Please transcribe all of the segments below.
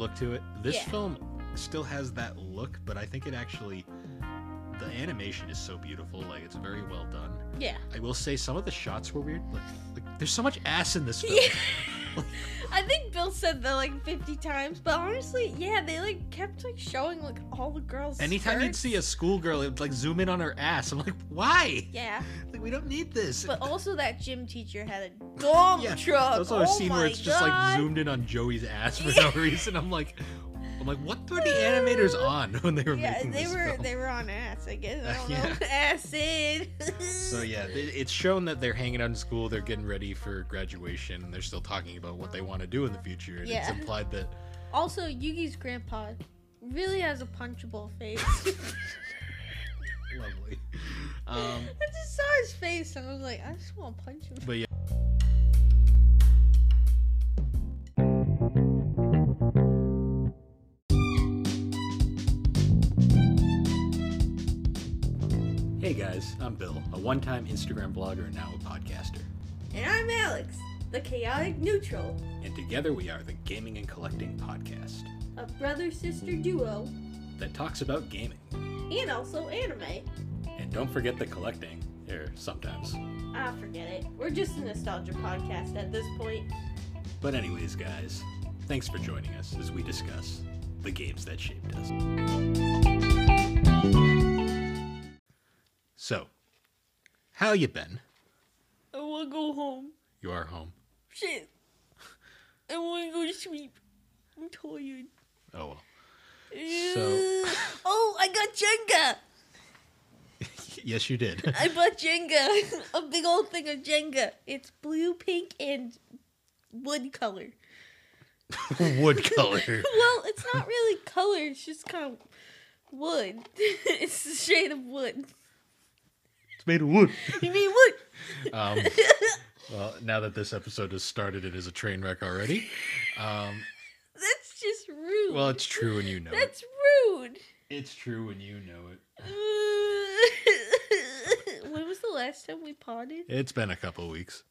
look to it. This Yeah. film still has that look, but I think it actually the animation is so beautiful. Like it's very well done. Yeah. I will say some of the shots were weird. Like, like there's so much ass in this film. Yeah. I think Bill said that like 50 times, but honestly, yeah, they like kept like showing like all the girls. Anytime you'd see a schoolgirl, it'd like zoom in on her ass. I'm like, why? Yeah, Like we don't need this. but also that gym teacher had a dump yeah, truck. There's also a oh scene where it's just like zoomed in on Joey's ass for no reason. I'm like, I'm like, what were the animators on when they were Yeah, making they this were film? they were on ass. I guess I don't Yeah. know acid. So yeah, it's shown that they're hanging out in school. They're getting ready for graduation. and They're still talking about what they want to do in the future. And it's implied that Also, Yugi's grandpa really has a punchable face. lovely. Um, I just saw his face and I was like, I just want to punch him. but yeah. Hey guys, I'm Bill, a one-time Instagram blogger and now a podcaster. And I'm Alex, the chaotic neutral, And together we are the Gaming and Collecting Podcast a brother sister duo, that talks about gaming. and also anime. And don't forget the collecting, or sometimes. Ah, forget it. We're just a nostalgia podcast at this point. But anyways, guys, thanks for joining us as we discuss the games that shaped us. So, how you been? I want to go home. You are home. Shit. I want to go to sleep. I'm tired. Oh well. Uh, Ugh. oh, I got Jenga. yes, you did. I bought Jenga. a big old thing of Jenga. It's blue, pink, and wood color. Wood color. Well, it's not really color. It's just kind of wood. it's a shade of wood. It's made of wood. You mean wood? Um, well, now that this episode has started, it is a train wreck already. Um, That's just rude. well, it's true when you know it. That's rude. It's true when you know it. when was the last time we potted? It's been a couple weeks.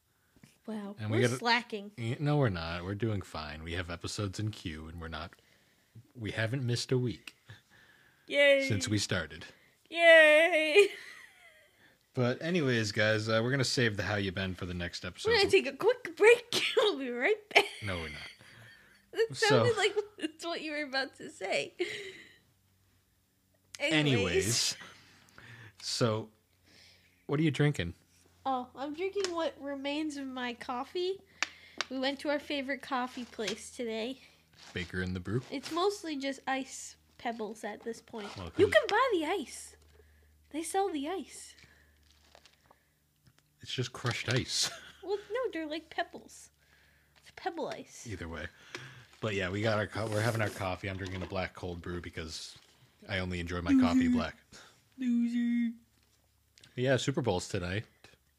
Wow, And we we're gotta- slacking. No, we're not. We're doing fine. We have episodes in queue, and we're not. We haven't missed a week Yay! since we started. Yay! But anyways, guys, uh, we're gonna save the how you been for the next episode. We're gonna take a quick break. we'll be right back. no, we're not. That So- sounded like that's what you were about to say. Anyways, so what are you drinking? Oh, I'm drinking what remains of my coffee. We went to our favorite coffee place today. Baker and the brew. It's mostly just ice pebbles at this point. Well, you can buy the ice. They sell the ice. It's just crushed ice. Well, no, they're like pebbles. It's pebble ice. Either way, but yeah, we got our. Co- we're having our coffee. I'm drinking a black cold brew because I only enjoy my coffee black. Loser. Yeah, Super Bowl's tonight.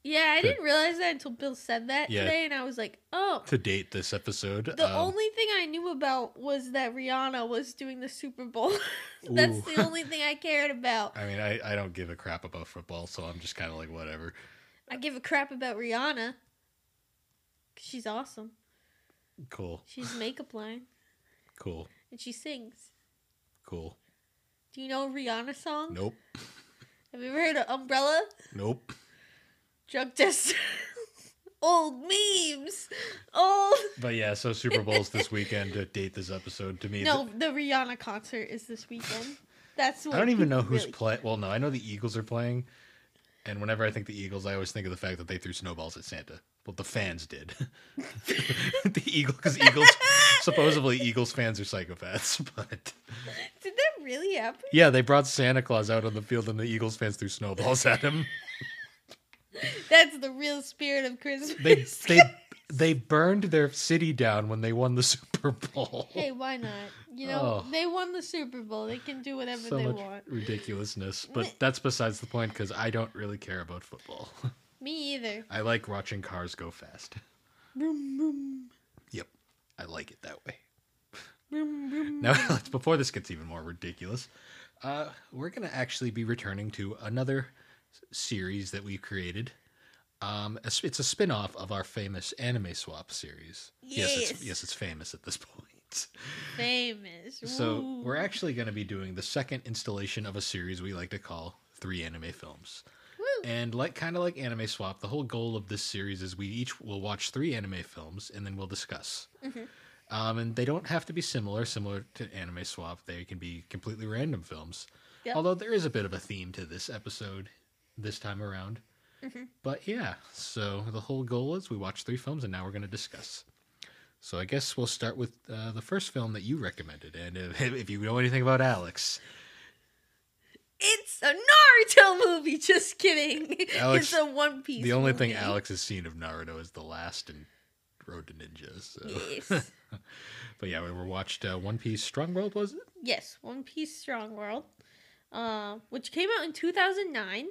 Yeah, I didn't realize that until Bill said that Yeah. today, and I was like, oh. To date this episode, The um, only thing I knew about was that Rihanna was doing the Super Bowl. That's Ooh. the only thing I cared about. I mean, I, I don't give a crap about football, so I'm just kind of like whatever. I give a crap about Rihanna. She's awesome. Cool, She's makeup line, cool, and she sings. cool. Do you know a Rihanna song? Nope, Have you ever heard of Umbrella? nope. Drug test. Old memes. Old. But yeah, so Super Bowl's this weekend to date this episode. To me, No, the Rihanna concert is this weekend. That's what I don't even know who's really- playing. Well, no, I know the Eagles are playing, and whenever I think the Eagles, I always think of the fact that they threw snowballs at Santa. Well, the fans did. the Eagle, because Eagles, supposedly Eagles fans are psychopaths, but Did that really happen? yeah, they brought Santa Claus out on the field, and the Eagles fans threw snowballs at him. That's the real spirit of Christmas. They they they burned their city down when they won the Super Bowl. hey, why not? You know, Oh. they won the Super Bowl. They can do whatever so they want. ridiculousness, but that's besides the point because I don't really care about football. Me either. I like watching cars go fast. Boom, boom, Yep, I like it that way. boom, boom. Now, let's- before this gets even more ridiculous, uh, we're going to actually be returning to another series that we created. Um, it's a spin off of our famous Anime Swap series. Yes, it's, Yes. yes, it's famous at this point. Famous. So we're actually going to be doing the second installation of a series we like to call three anime films. Woo. And like kind of like Anime Swap, the whole goal of this series is we each will watch three anime films and then we'll discuss. Mhm. Um, and they don't have to be similar, similar to Anime Swap. They can be completely random films. Yep. Although there is a bit of a theme to this episode this time around. Mhm. But yeah, so the whole goal is we watch three films and now we're going to discuss. So I guess we'll start with uh, the first film that you recommended. And if, if you know anything about Alex, It's a Naruto movie. Just kidding. Alex, it's a One Piece. the only thing. Alex has seen of Naruto is the last and Road to Ninja. So. Yes. but yeah, we were watched uh, One Piece Strong World, was it? yes, One Piece Strong World, uh, which came out in 2009.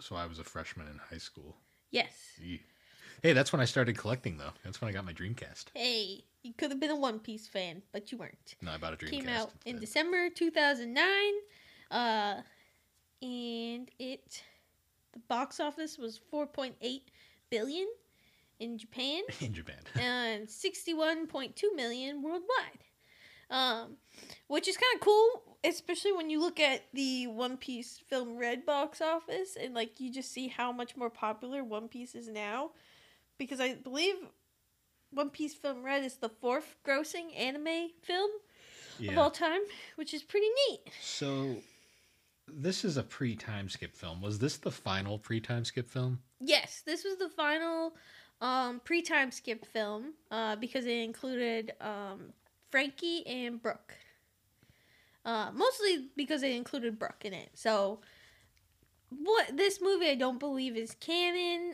So I was a freshman in high school. Yes. Hey, that's when I started collecting, though. That's when I got my Dreamcast. Hey, you could have been a One Piece fan, but you weren't. No, I bought a Dreamcast. Came out in. December 2009. Uh, and it, the box office was 4.8 billion in Japan. in Japan. and 61.2 million worldwide. Um, which is kind of cool, especially when you look at the One Piece film Red box office and like you just see how much more popular One Piece is now. Because I believe One Piece film Red is the fourth grossing anime film of all time, which is pretty neat. So this is a pre-time skip film. Was this the final pre-time skip film? Yes, this was the final um, pre-time skip film uh, because it included um, Franky and Brook. Uh, mostly because it included Brook in it. So, what this movie I don't believe is canon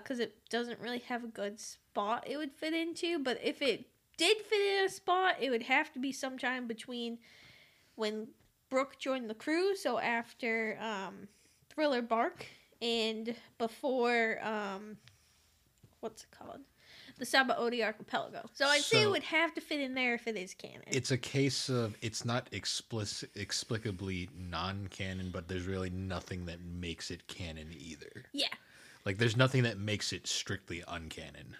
because it doesn't really have a good spot it would fit into. But if it did fit in a spot, it would have to be sometime between when Brook joined the crew. So after um, Thriller Bark and before um, what's it called? The Sabaody Archipelago. So I'd say it would have to fit in there if it is canon. It's a case of it's not explicit, explicably non-canon, but there's really nothing that makes it canon either. yeah. Like there's nothing that makes it strictly uncanon.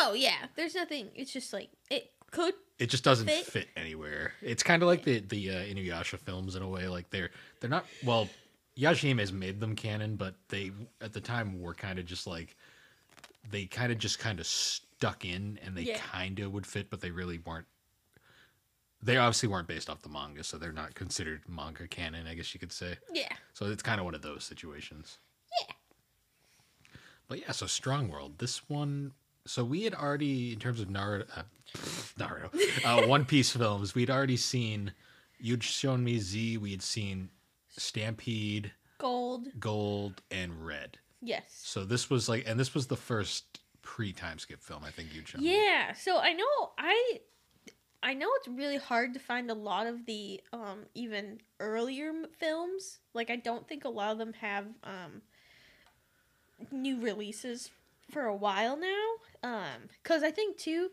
No, yeah. There's nothing. It's just like it could. It just doesn't Fit. fit, anywhere. It's kind of like the the uh, Inuyasha films in a way. Like they're they're not well. Yashahime has made them canon, but they at the time were kind of just like they kind of just kind of stuck in, and they Yeah. kind of would fit, but they really weren't. They obviously weren't based off the manga, so they're not considered manga canon. I guess you could say. Yeah. So it's kind of one of those situations. Yeah. But yeah, so Strong World. This one. So we had already, in terms of Naruto, uh, Naruto, uh, One Piece films, we'd already seen. You'd shown me Z. We had seen Stampede, Gold. Gold, and Red. Yes. So this was like, and this was the first pre-time skip film I think you'd shown. me. Yeah. So I know I. I know it's really hard to find a lot of the um, even earlier films. Like I don't think a lot of them have um, new releases for a while now. Um, because I think too,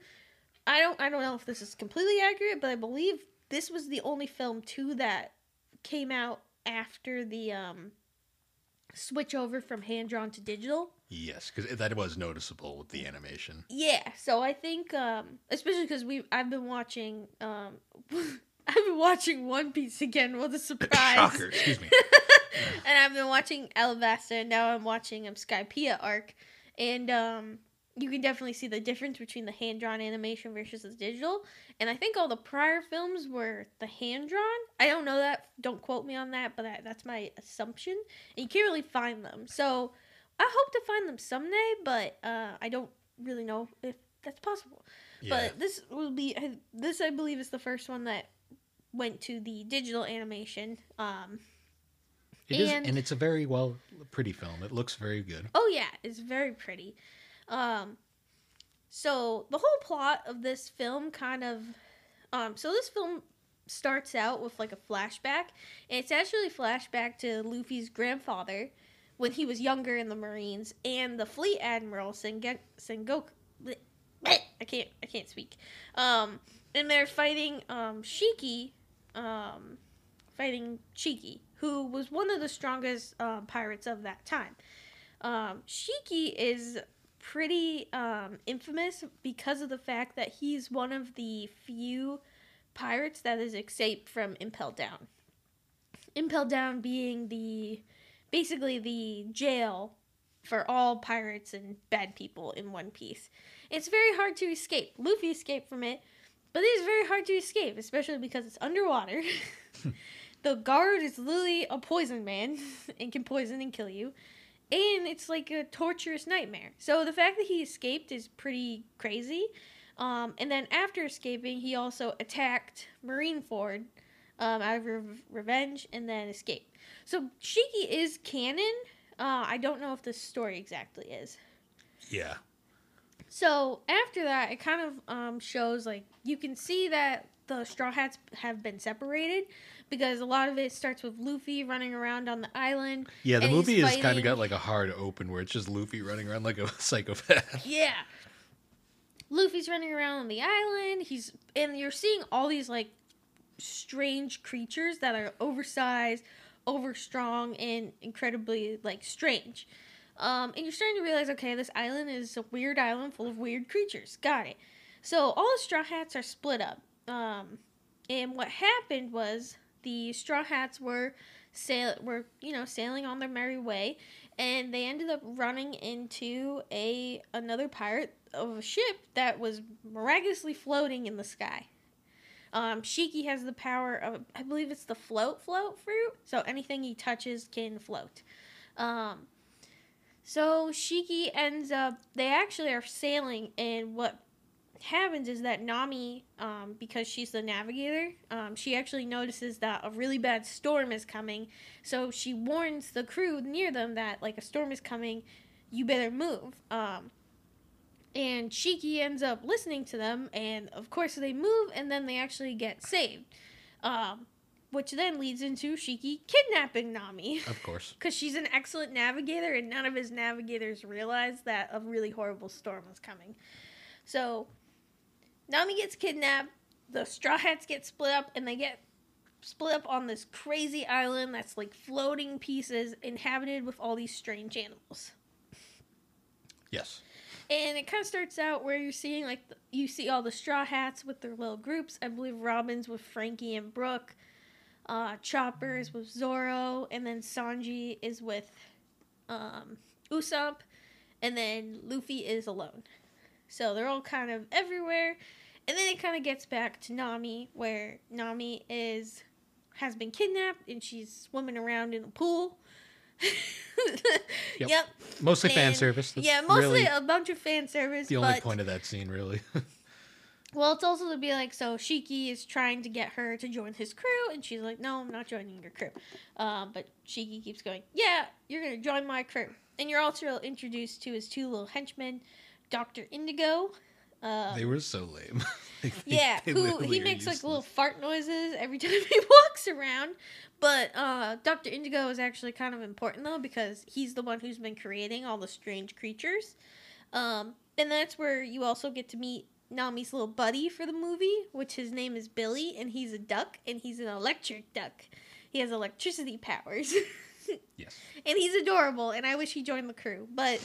I don't I don't know if this is completely accurate, but I believe this was the only film too that came out after the um, switch over from hand drawn to digital. Yes, because that was noticeable with the animation. Yeah, so I think, um, especially because we, I've been watching, um, I've been watching One Piece again. What a surprise! Shocker. Excuse me. and I've been watching Alabasta, and now I'm watching um, Skypiea arc, and um, you can definitely see the difference between the hand drawn animation versus the digital. And I think all the prior films were the hand drawn. I don't know that. Don't quote me on that, but that, that's my assumption. And you can't really find them. So I hope to find them someday, but uh, I don't really know if that's possible. Yeah. But this will be this I believe is the first one that went to the digital animation. Um, It is, and- and it's a very well pretty film. It looks very good. Oh yeah, it's very pretty. Um, so the whole plot of this film kind of, um, so this film starts out with like a flashback, and it's actually a flashback to Luffy's grandfather when he was younger in the Marines, and the fleet admiral Senge- Sengoku. I can't I can't speak. Um, and they're fighting um Shiki, um, fighting Shiki, who was one of the strongest uh, pirates of that time. Um, Shiki is pretty um, infamous because of the fact that he's one of the few pirates that has escaped from Impel Down. Impel Down being the basically the jail for all pirates and bad people in One Piece. It's very hard to escape. Luffy escaped from it, but it is very hard to escape, especially because it's underwater. the guard is literally a poison man and can poison and kill you. And it's like a torturous nightmare. So the fact that he escaped is pretty crazy. Um, and then after escaping, he also attacked Marineford um, out of re- revenge and then escaped. So Shiki is canon. Uh, I don't know if the story exactly is. Yeah. So after that, it kind of um, shows like you can see that the Straw Hats have been separated because a lot of it starts with Luffy running around on the island. Yeah, the movie has kind of got like a hard open where it's just Luffy running around like a psychopath. Yeah. Luffy's running around on the island. He's and you're seeing all these like strange creatures that are oversized, overstrong, and incredibly like strange. Um, and you're starting to realize, okay, this island is a weird island full of weird creatures. Got it. So all the Straw Hats are split up. Um, and what happened was the Straw Hats were sail were you know sailing on their merry way, and they ended up running into a another pirate of a ship that was miraculously floating in the sky. Um, Shiki has the power of, I believe it's the float float fruit, so anything he touches can float. Um, so Shiki ends up, they actually are sailing, and what happens is that Nami, um, because she's the navigator, um, she actually notices that a really bad storm is coming. So she warns the crew near them that like a storm is coming, you better move. Um, and Shiki ends up listening to them, and of course they move, and then they actually get saved. Um, which then leads into Shiki kidnapping Nami. Of course. Because she's an excellent navigator, and none of his navigators realized that a really horrible storm was coming. So, Nami gets kidnapped, the Straw Hats get split up, and they get split up on this crazy island that's like floating pieces inhabited with all these strange animals. Yes. And it kind of starts out where you're seeing like the, you see all the Straw Hats with their little groups. I believe Robin's with Franky and Brook. Uh, Chopper is with Zoro, and then Sanji is with um, Usopp, and then Luffy is alone. So they're all kind of everywhere, and then it kind of gets back to Nami, where Nami is has been kidnapped and she's swimming around in a pool. Yep. yep. Mostly fan service. That's Yeah, mostly really a bunch of fan service. the only but, point of that scene, really. Well, it's also to be like, so Shiki is trying to get her to join his crew, and she's like, no, I'm not joining your crew. Um, but Shiki keeps going, yeah, you're going to join my crew. And you're also introduced to his two little henchmen, Dr. Indigo. Um, they were so lame. Like, they- yeah, they who he makes like little fart noises every time he walks around. But uh, Doctor Indigo is actually kind of important though because he's the one who's been creating all the strange creatures. Um, and that's where you also get to meet Nami's little buddy for the movie, which his name is Billy, and he's a duck, and he's an electric duck. He has electricity powers, Yes. and he's adorable. And I wish he joined the crew, but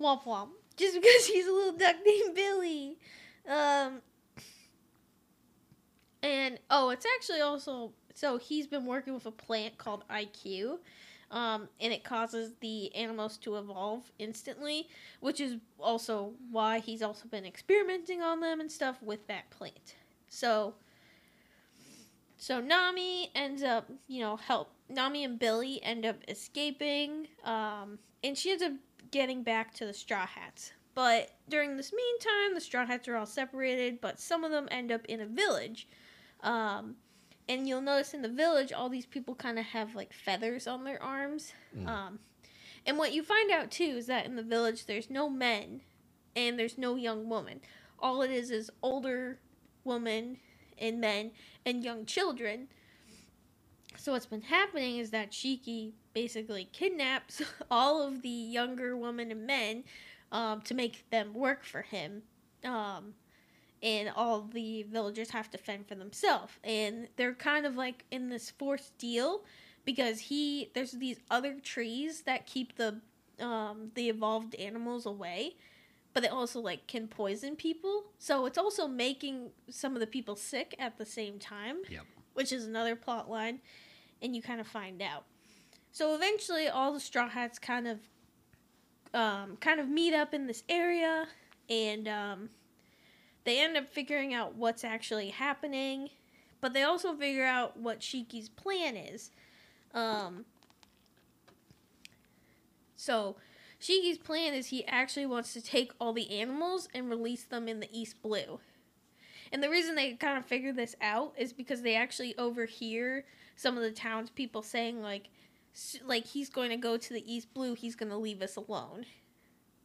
womp womp, just because he's a little duck named Billy. Um, and oh, it's actually also so he's been working with a plant called IQ, um, and it causes the animals to evolve instantly, which is also why he's also been experimenting on them and stuff with that plant. So, so Nami ends up, you know, help Nami and Billy end up escaping, um, and she ends up getting back to the Straw Hats. But during this meantime, the Straw Hats are all separated, but some of them end up in a village. Um, and you'll notice in the village, all these people kind of have like feathers on their arms. Mm. Um, and what you find out too is that in the village, there's no men and there's no young woman. All it is is older women and men and young children. So what's been happening is that Shiki basically kidnaps all of the younger women and men um, to make them work for him. Um, and all the villagers have to fend for themselves. And they're kind of like in this forced deal because he there's these other trees that keep the um, the evolved animals away. but they also like can poison people. So it's also making some of the people sick at the same time. Yep. Which is another plot line, and you kind of find out. So eventually, all the Straw Hats kind of, um, kind of meet up in this area, and um, they end up figuring out what's actually happening. But they also figure out what Shiki's plan is. Um, so Shiki's plan is he actually wants to take all the animals and release them in the East Blue. And the reason they kind of figure this out is because they actually overhear some of the townspeople saying like, like he's going to go to the East Blue, he's going to leave us alone.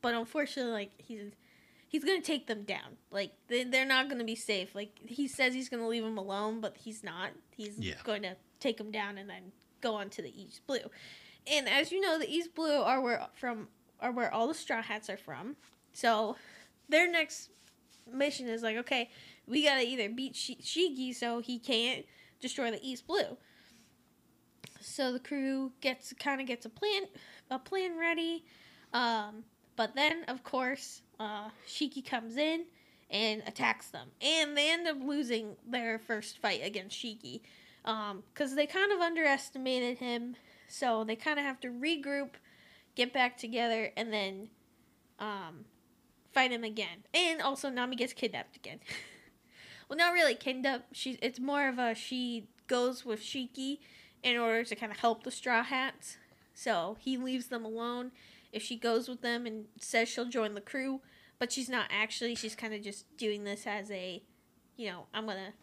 But unfortunately, like he's he's going to take them down. Like they, they're not going to be safe. Like he says he's going to leave them alone, but he's not. He's Yeah. going to take them down and then go on to the East Blue. And as you know, the East Blue are where from are where all the Straw Hats are from. So their next mission is like, okay, we gotta either beat Sh- Shiki so he can't destroy the East Blue. So the crew gets kind of gets a plan a plan ready, um, but then of course uh, Shiki comes in and attacks them, and they end up losing their first fight against Shiki because they kind of underestimated him. So they kind of have to regroup, get back together, and then um, fight him again. And also, Nami gets kidnapped again. well, not really kidnapped. She it's more of a she goes with Shiki in order to kind of help the Straw Hats. So he leaves them alone. If she goes with them and says she'll join the crew, but she's not actually. She's kind of just doing this as a, you know, I'm gonna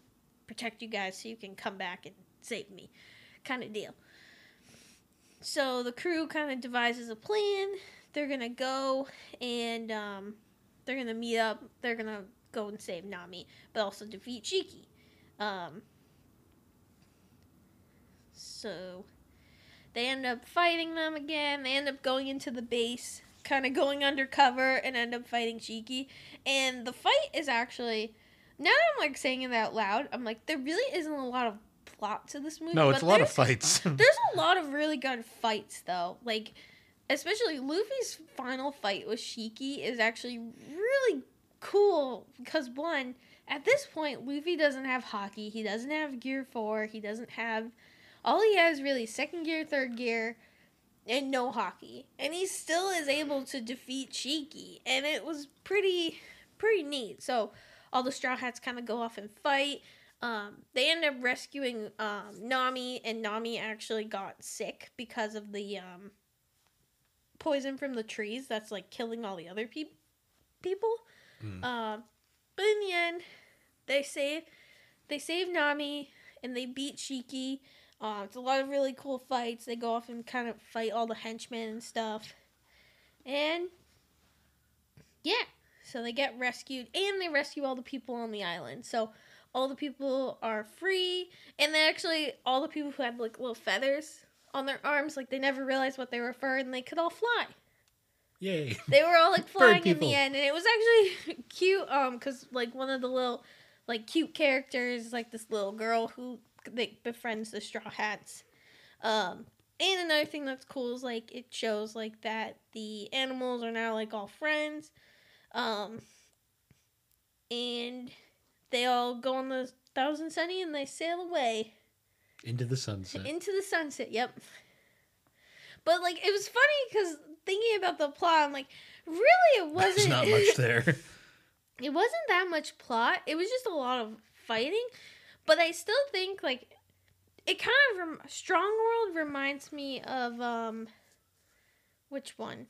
protect you guys so you can come back and save me, kind of deal. So the crew kind of devises a plan. They're gonna go and um, they're gonna meet up. They're gonna go and save Nami, but also defeat Shiki. Um, so they end up fighting them again. They end up going into the base, kind of going undercover, and end up fighting Shiki. And the fight is actually now that I'm like saying it out loud, I'm like there really isn't a lot of plot to this movie. No, it's a lot of fights. there's a lot of really good fights though. Like especially Luffy's final fight with Shiki is actually really cool because one, at this point Luffy doesn't have haki, he doesn't have gear 4, he doesn't have all he has really second gear, third gear and no haki. And he still is able to defeat Shiki and it was pretty pretty neat. So all the straw hats kind of go off and fight. Um, they end up rescuing um, Nami, and Nami actually got sick because of the um, poison from the trees that's like killing all the other peop people. Mm. Um, but in the end, they save they save Nami and they beat Shiki. Uh, it's a lot of really cool fights. They go off and kind of fight all the henchmen and stuff. And yeah, so they get rescued and they rescue all the people on the island. So all the people are free and they actually all the people who had like little feathers on their arms like they never realized what they were for and they could all fly Yay. they were all like flying in the end and it was actually cute um because like one of the little like cute characters like this little girl who like befriends the straw hats um and another thing that's cool is like it shows like that the animals are now like all friends um and they all go on the thousand sunny and they sail away Into the sunset. into the sunset. Yep. But like it was funny because thinking about the plot, I'm like, really, it wasn't. There's not much there. it wasn't that much plot. It was just a lot of fighting. But I still think like it kind of rem- Strong World reminds me of um, which one?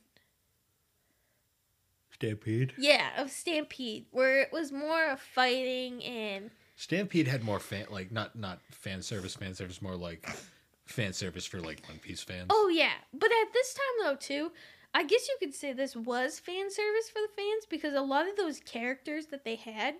Stampede. Yeah, of Stampede, where it was more of fighting and Stampede had more fan, like not not fan service, fan service, more like fan service for like One Piece fans. Oh yeah, but at this time though too, I guess you could say this was fan service for the fans because a lot of those characters that they had,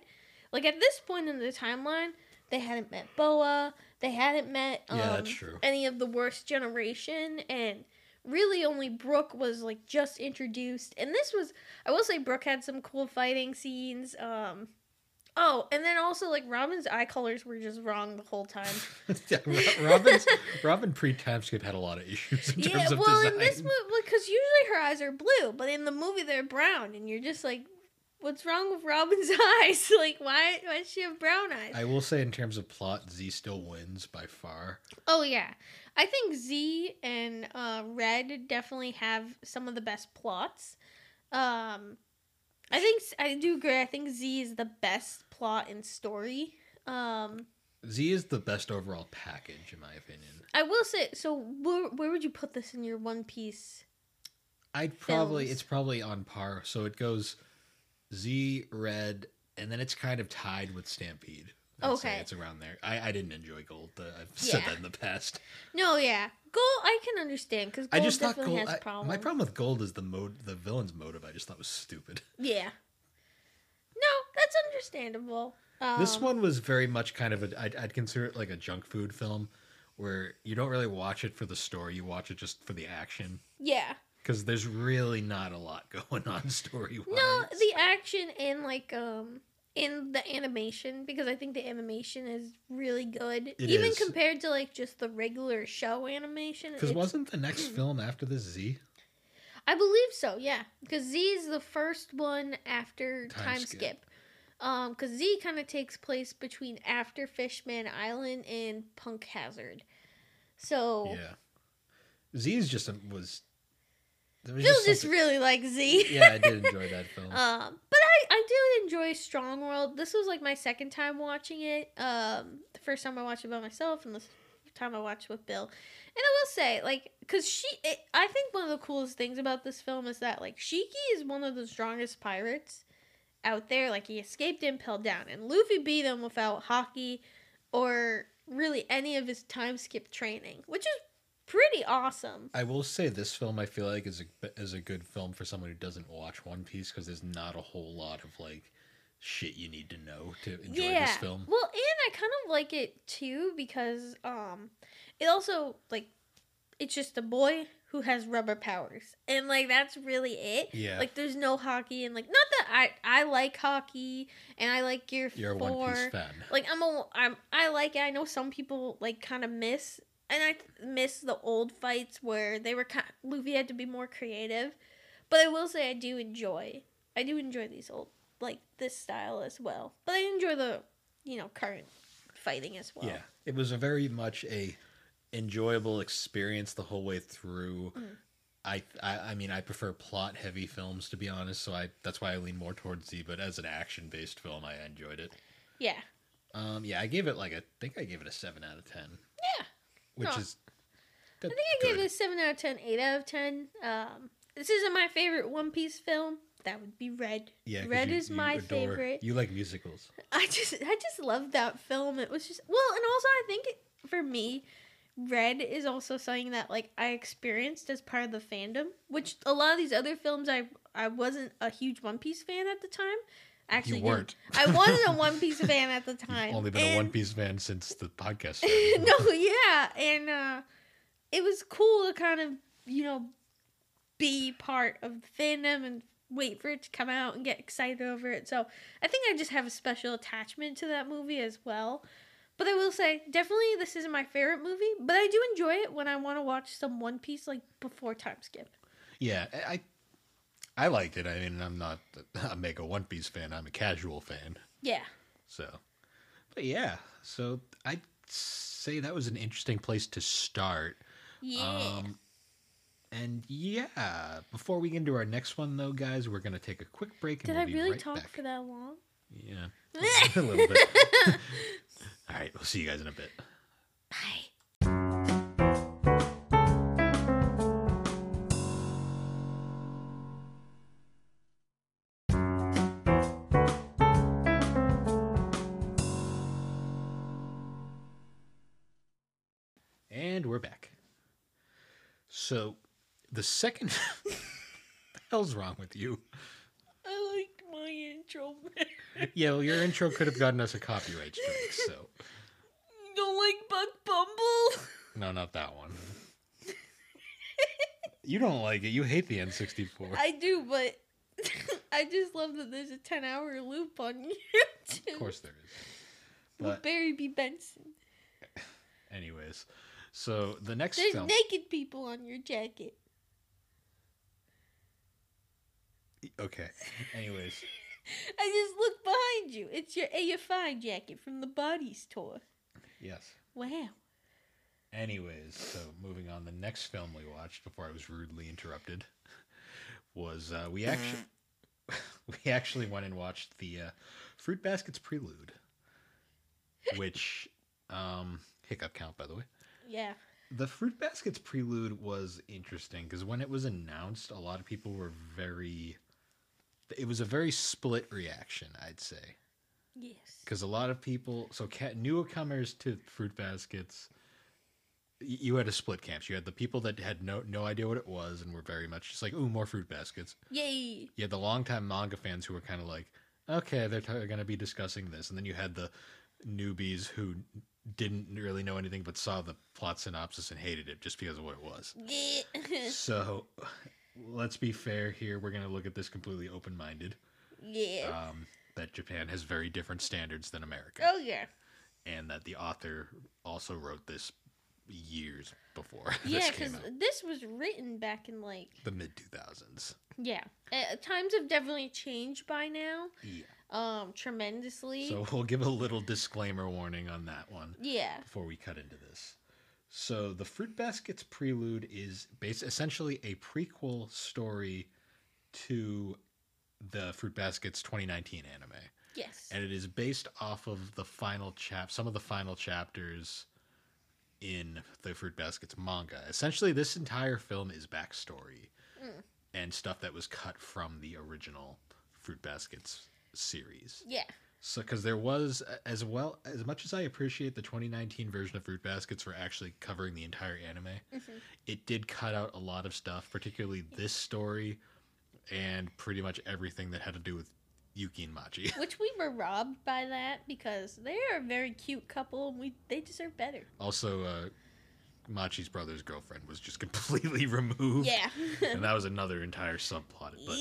like at this point in the timeline, they hadn't met Boa, they hadn't met um, Yeah, that's true. any of the worst generation, and really only Brook was like just introduced, and this was I will say Brook had some cool fighting scenes. Um, oh, and then also like Robin's eye colors were just wrong the whole time. yeah, Ro- Robin's Robin pre time skip had a lot of issues in Yeah, terms of well, design. in this movie, because usually her eyes are blue, but in the movie they're brown, and you're just like, What's wrong with Robin's eyes? Like, why? Why does she have brown eyes? I will say, in terms of plot, Z still wins by far. Oh yeah, I think Z and uh, Red definitely have some of the best plots. Um, I think I do agree. I think Z is the best plot and story. Um, Z is the best overall package, in my opinion. I will say. So, where where would you put this in your One Piece? I'd probably Films. it's probably on par. So it goes Z, Red, and then it's kind of tied with Stampede. I'd Okay. it's around there. I, I didn't enjoy Gold. Uh, I've said that in the past. No, yeah, Gold. I can understand because I just thought Gold. has I- problems. my problem with Gold is the mode, the villain's motive. I just thought was stupid. Yeah. No, that's understandable. Um, this one was very much kind of a. I'd, I'd consider it like a junk food film, where you don't really watch it for the story. You watch it just for the action. Yeah. Because there's really not a lot going on story wise. No, the action and like um in the animation because I think the animation is really good, It even is. compared to like just the regular show animation. Because wasn't the next film after this Z? I believe so? Yeah, because Z is the first one after Time Time, skip. Skip. Um, because Z kind of takes place between after Fishman Island and Punk Hazard. So Yeah. Z's just a, was. There was Phil just something- really likes Z. yeah, I did enjoy that film. Um, but I, I do enjoy Strong World. This was like my second time watching it. Um, the first time I watched it by myself, and the time I watched with Bill. And I will say, like, cause she, it, I think one of the coolest things about this film is that like Shiki is one of the strongest pirates out there. Like he escaped Impel Down, and Luffy beat him without haki or really any of his time skip training, which is pretty awesome. I will say this film I feel like is a is a good film for someone who doesn't watch One Piece because there's not a whole lot of like shit you need to know to enjoy yeah. this film. Well, and I kind of like it too because um it also like it's just a boy who has rubber powers. And like that's really it. Yeah. Like there's no haki and like not that I I like haki and I like Gear You're a 4. One Piece fan. Like I'm a I'm I like it. I know some people like kind of miss and I miss the old fights where they were kind Luffy had to be more creative. But I will say I do enjoy. I do enjoy these old like this style as well. But I enjoy the you know current fighting as well. Yeah, it was a very much a enjoyable experience the whole way through. Mm. I, I I mean I prefer plot heavy films to be honest, so I that's why I lean more towards Z. But as an action based film, I enjoyed it. Yeah. Um, yeah, I gave it like a, I think I gave it a seven out of ten, Yeah. Which is. I think I gave it a seven out of 10, 8 out of ten. Um, this isn't my favorite One Piece film. That would be Red. Yeah, Red you- is you my adore- favorite. You like musicals. I just I just love that film. It was just well, and also I think it, for me, Red is also something that like I experienced as part of the fandom, which a lot of these other films I I wasn't a huge One Piece fan at the time. Actually, you weren't. I wasn't a One Piece fan at the You've time. only been a One Piece fan since the podcast. no, yeah, and uh, it was cool to kind of you know be part of the fandom and wait for it to come out and get excited over it. So I think I just have a special attachment to that movie as well. But I will say, definitely this isn't my favorite movie, but I do enjoy it when I want to watch some One Piece like before time skip. Yeah, I I liked it. I mean, I'm not a mega One Piece fan. I'm a casual fan. Yeah. So, but yeah, so I'd say that was an interesting place to start. Yeah. Um, and yeah, before we get into our next one, though, guys, we're gonna take a quick break. And Did we'll I really right talk back. for that long? Yeah, a little bit. All right, we'll see you guys in a bit. Bye. So, the second, the hell's wrong with you? I liked my intro better. Yeah, well, your intro could have gotten us a copyright strike. So, Don't like Buck Bumble. no, not that one. You don't like it. You hate the N64. I do, but I just love that there's a 10 hour loop on YouTube. Of course there is. With But Barry B. Benson. anyways, so the next There's film. naked people on your jacket. okay. Anyways, I just looked behind you. It's your AFI jacket from the Body Store. Yes. Wow. Anyways, so moving on, the next film we watched before I was rudely interrupted was uh, we actually we actually went and watched the uh, Fruits Basket Prelude, which um, hiccup count by the way. Yeah. The Fruits Basket Prelude was interesting because when it was announced, a lot of people were very. It was a very split reaction, I'd say Yes. because a lot of people so ca- newcomers to fruits basket you had a split camps you had the people that had no no idea what it was and were very much just like ooh more fruits basket Yay. you had the longtime manga fans who were kind of like okay they're t- going to be discussing this and then you had the newbies who didn't really know anything but saw the plot synopsis and hated it just because of what it was. So let's be fair here. We're going to look at this completely open-minded. Yeah. um, that japan has very different standards than america. Oh yeah. and that the author also wrote this years before Yeah, because out, this was written back in like the mid 2000s. yeah. Uh, times have definitely changed by now. Yeah. Um, tremendously. So we'll give a little disclaimer warning on that one yeah. before we cut into this. So the Fruits Basket Prelude is based essentially a prequel story to the Fruits Basket 2019 anime. Yes. and it is based off of the final chap some of the final chapters in the fruits basket manga essentially this entire film is backstory Mm. and stuff that was cut from the original fruits basket series yeah. so because there was as well as much as i appreciate the 2019 version of fruits basket for actually covering the entire anime Mhm. it did cut out a lot of stuff particularly this story and pretty much everything that had to do with yuki and machi Which we were robbed by that because they are a very cute couple and we they deserve better. Also, uh, Machi's brother's girlfriend was just completely removed. Yeah. And that was another entire subplot. But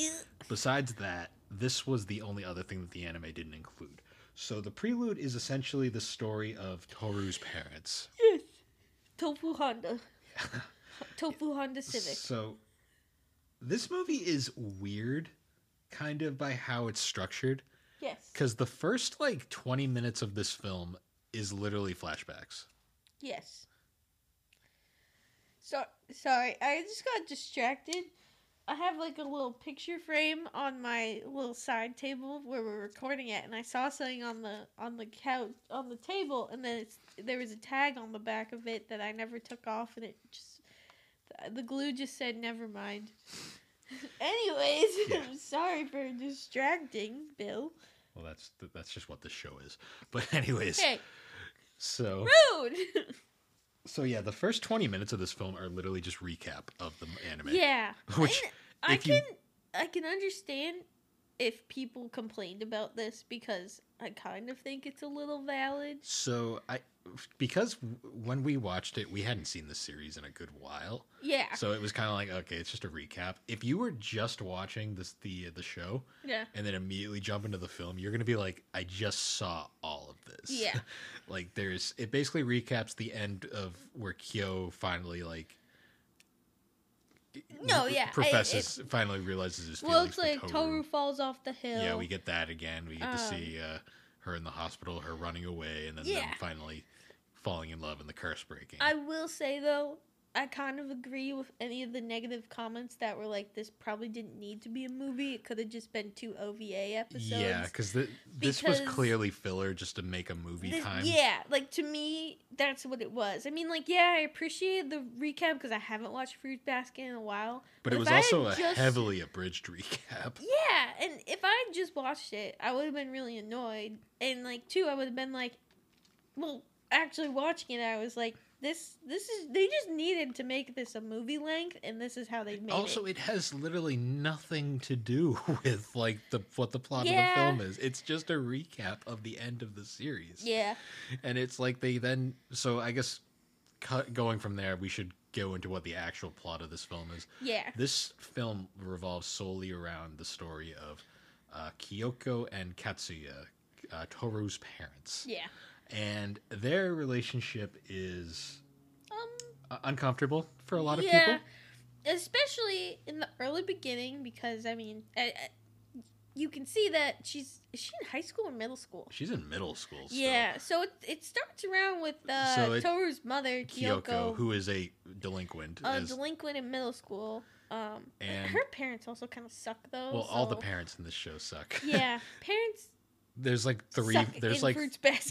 besides that, this was the only other thing that the anime didn't include. So the prelude is essentially the story of Toru's parents. yes. Tofu Honda. Tofu Honda Civic. So this movie is weird, kind of by how it's structured. Yes. Because the first like 20 minutes of this film is literally flashbacks. Yes. So sorry, I just got distracted. I have like a little picture frame on my little side table where we're recording it, and I saw something on the on the couch on the table, and then it's there was a tag on the back of it that I never took off, and it just the glue just said never mind. Anyways, Yeah. I'm sorry for distracting, Bill. Well, that's that's just what this show is. But anyways, Hey, so rude. So yeah, the first twenty minutes of this film are literally just recap of the anime. yeah, Which, And I if you- can I can understand if people complained about this because I kind of think it's a little valid. So I, because when we watched it, we hadn't seen the series in a good while, Yeah, so it was kind of like, okay, it's just a recap. If you were just watching this the the show yeah, and then immediately jump into the film, you're gonna be like, I just saw all of this. Yeah. like there's it basically recaps the end of where Kyo finally like. No, yeah, I- Professes finally realizes his well, it's like Toru. Toru falls off the hill. Yeah, we get that again. We get to Um, see uh, her in the hospital, her running away, and then Yeah. them finally falling in love and the curse breaking. I will say though, I kind of agree with any of the negative comments that were like, "This probably didn't need to be a movie. It could have just been two OVA episodes." yeah, because this was clearly filler just to make a movie This- time. Yeah, like to me, that's what it was. I mean, like, yeah, I appreciate the recap because I haven't watched Fruit Basket in a while. but it was also a just- heavily abridged recap. Yeah, and if I had just watched it, I would have been really annoyed. And like, two, I would have been like, well, actually watching it, I was like, this, this is they just needed to make this a movie length, and this is how they made Also, it. Also it has literally nothing to do with like the what the plot Yeah. of the film is. It's just a recap of the end of the series. Yeah, and it's like they then so i guess cut, going from there we should go into what the actual plot of this film is yeah, this film revolves solely around the story of uh, kyoko and katsuya uh, toru's parents yeah. And their relationship is Um, uh, uncomfortable for a lot of yeah, people especially in the early beginning because I mean, I, I, you can see that she's is she in high school or middle school? She's in middle school. Yeah, so it, it starts around with uh, So it- Toru's mother, Kyoko, Kyoko, who is a delinquent, a is, delinquent in middle school. Um, And- her parents also kind of suck though. well, all the parents in this show suck. yeah, parents. There's like three. suck There's like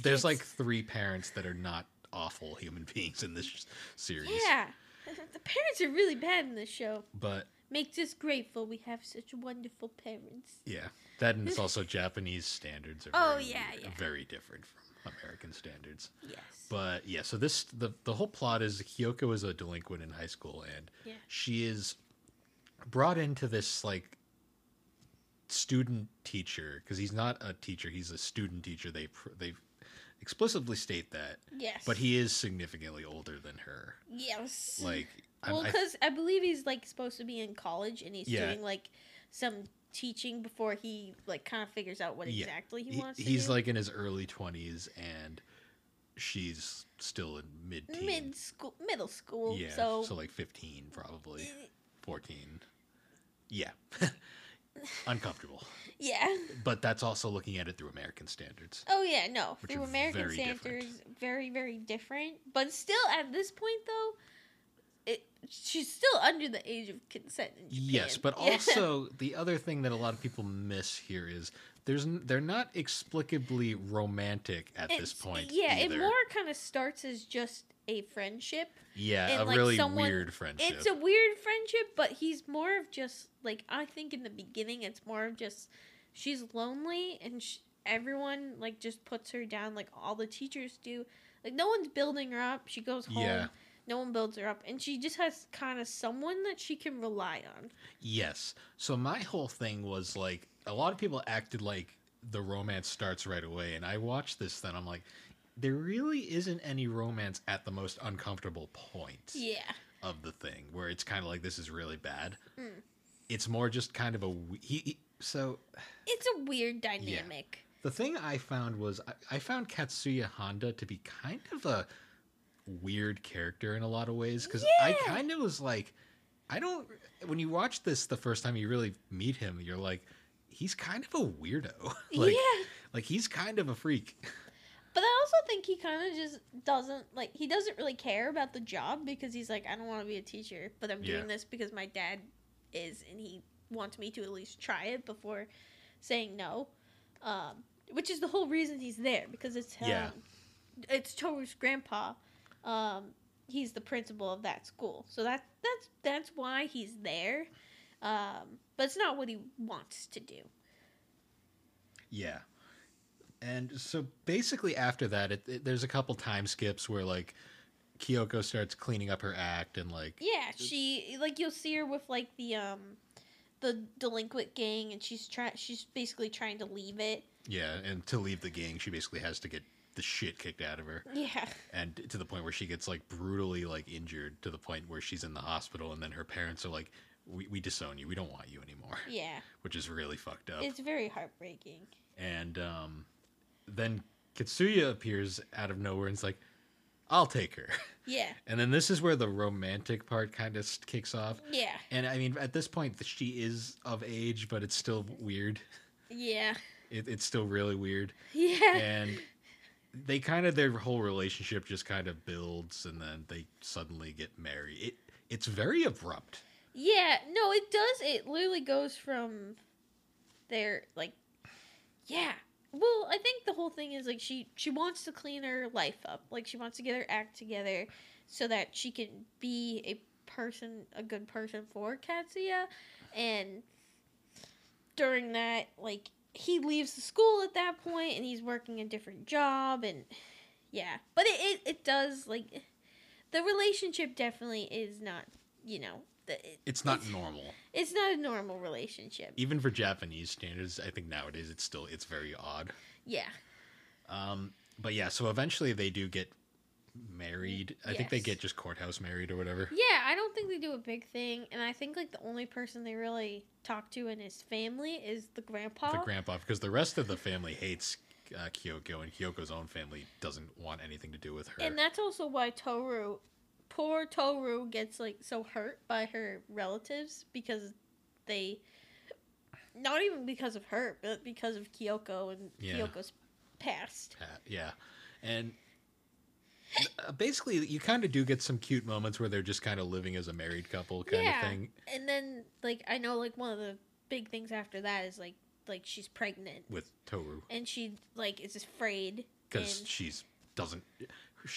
there's like three parents that are not awful human beings in this series. yeah, the parents are really bad in this show. But Makes us grateful we have such wonderful parents. yeah, that and it's also Japanese standards are Oh, very, yeah, yeah. very different from American standards. Yes. But yeah, so this the the whole plot is Kyoko is a delinquent in high school and Yeah. she is brought into this like student teacher because he's not a teacher, he's a student teacher. They they explicitly state that, yes. but he is significantly older than her. Yes. Like well, because I, believe he's like supposed to be in college and he's Yeah. doing like some teaching before he like kind of figures out what Yeah. exactly he, he- wants to he's do. like in his early 20s and she's still in mid mid school, middle school. yeah so, so like 15 probably eh, 14 yeah uncomfortable yeah. but that's also looking at it through american standards Oh yeah, no. Through American very different. standards, very very different. But still, at this point though, it she's still under the age of consent. In Japan. yes but also the other thing that a lot of people miss here is there's they're not explicably romantic at this point Yeah, either. it more kind of starts as just a friendship. yeah and, a like, really someone- weird friendship It's a weird friendship, but he's more of just like I think in the beginning it's more of just she's lonely and sh- everyone like just puts her down like all the teachers do. Like no one's building her up. She goes home. Yeah. No one builds her up and she just has kind of someone that she can rely on. Yes. So my whole thing was like a lot of people acted like the romance starts right away, and I watched this. Then I'm like, there really isn't any romance at the most uncomfortable point Yeah. of the thing, where it's kind of like this is really bad. Mm. It's more just kind of a he, he- so It's a weird dynamic. the thing I found was I, I found Katsuya Honda to be kind of a weird character in a lot of ways because I kind of was like, I don't. When you watch this the first time you really meet him, you're like, he's kind of a weirdo. like, yeah. like he's kind of a freak. But I also think he kind of just doesn't like he doesn't really care about the job because he's like I don't want to be a teacher, but I'm doing Yeah. this because my dad is and he wants me to at least try it before saying no. Um, which is the whole reason he's there because it's um, Yeah. it's Toru's grandpa. Um, he's the principal of that school, so that that's that's why he's there. Um, but it's not what he wants to do. Yeah. And so basically after that, it, it- there's a couple time skips where like Kyoko starts cleaning up her act and like Yeah, she like you'll see her with like the um the delinquent gang and she's trying she's basically trying to leave it. yeah, and to leave the gang, she basically has to get the shit kicked out of her. Yeah. and to the point where she gets like brutally like injured to the point where she's in the hospital and then her parents are like we, we disown you we don't want you anymore Yeah. which is really fucked up It's very heartbreaking. and um, then Katsuya appears out of nowhere and it's like I'll take her Yeah. and then this is where the romantic part kind of kicks off Yeah. and I mean at this point she is of age but it's still weird Yeah. it, it's still really weird Yeah. and they kind of their whole relationship just kind of builds and then they suddenly get married it it's very abrupt Yeah, no, it does. It literally goes from there like yeah. Well, I think the whole thing is like she she wants to clean her life up. Like she wants to get her act together so that she can be a person, a good person for Katsuya. And during that, like he leaves the school at that point and he's working a different job and yeah. But it it, it does like the relationship definitely is not, you know, the, it, it's not normal it's not a normal relationship. even for japanese standards i think nowadays it's still it's very odd Yeah. um but yeah so eventually they do get married i think they get just courthouse married or whatever Yeah, I don't think they do a big thing, and I think like the only person they really talk to in his family is the grandpa. the grandpa because the rest of the family hates uh, kyoko and kyoko's own family doesn't want anything to do with her and that's also why Toru, poor Toru, gets like so hurt by her relatives because they, not even because of her, but because of Kyoko and Yeah. Kyoko's past. Yeah, and basically you kind of do get some cute moments where they're just kind of living as a married couple kind Yeah. of thing And then like I know like one of the big things after that is like like she's pregnant with Toru and she like is afraid because she's doesn't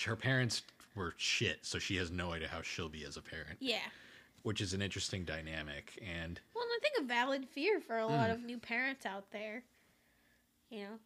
her parents were shit, so she has no idea how she'll be as a parent, yeah. which is an interesting dynamic. And Well, and I think a valid fear for a lot Mm. of new parents out there. You know,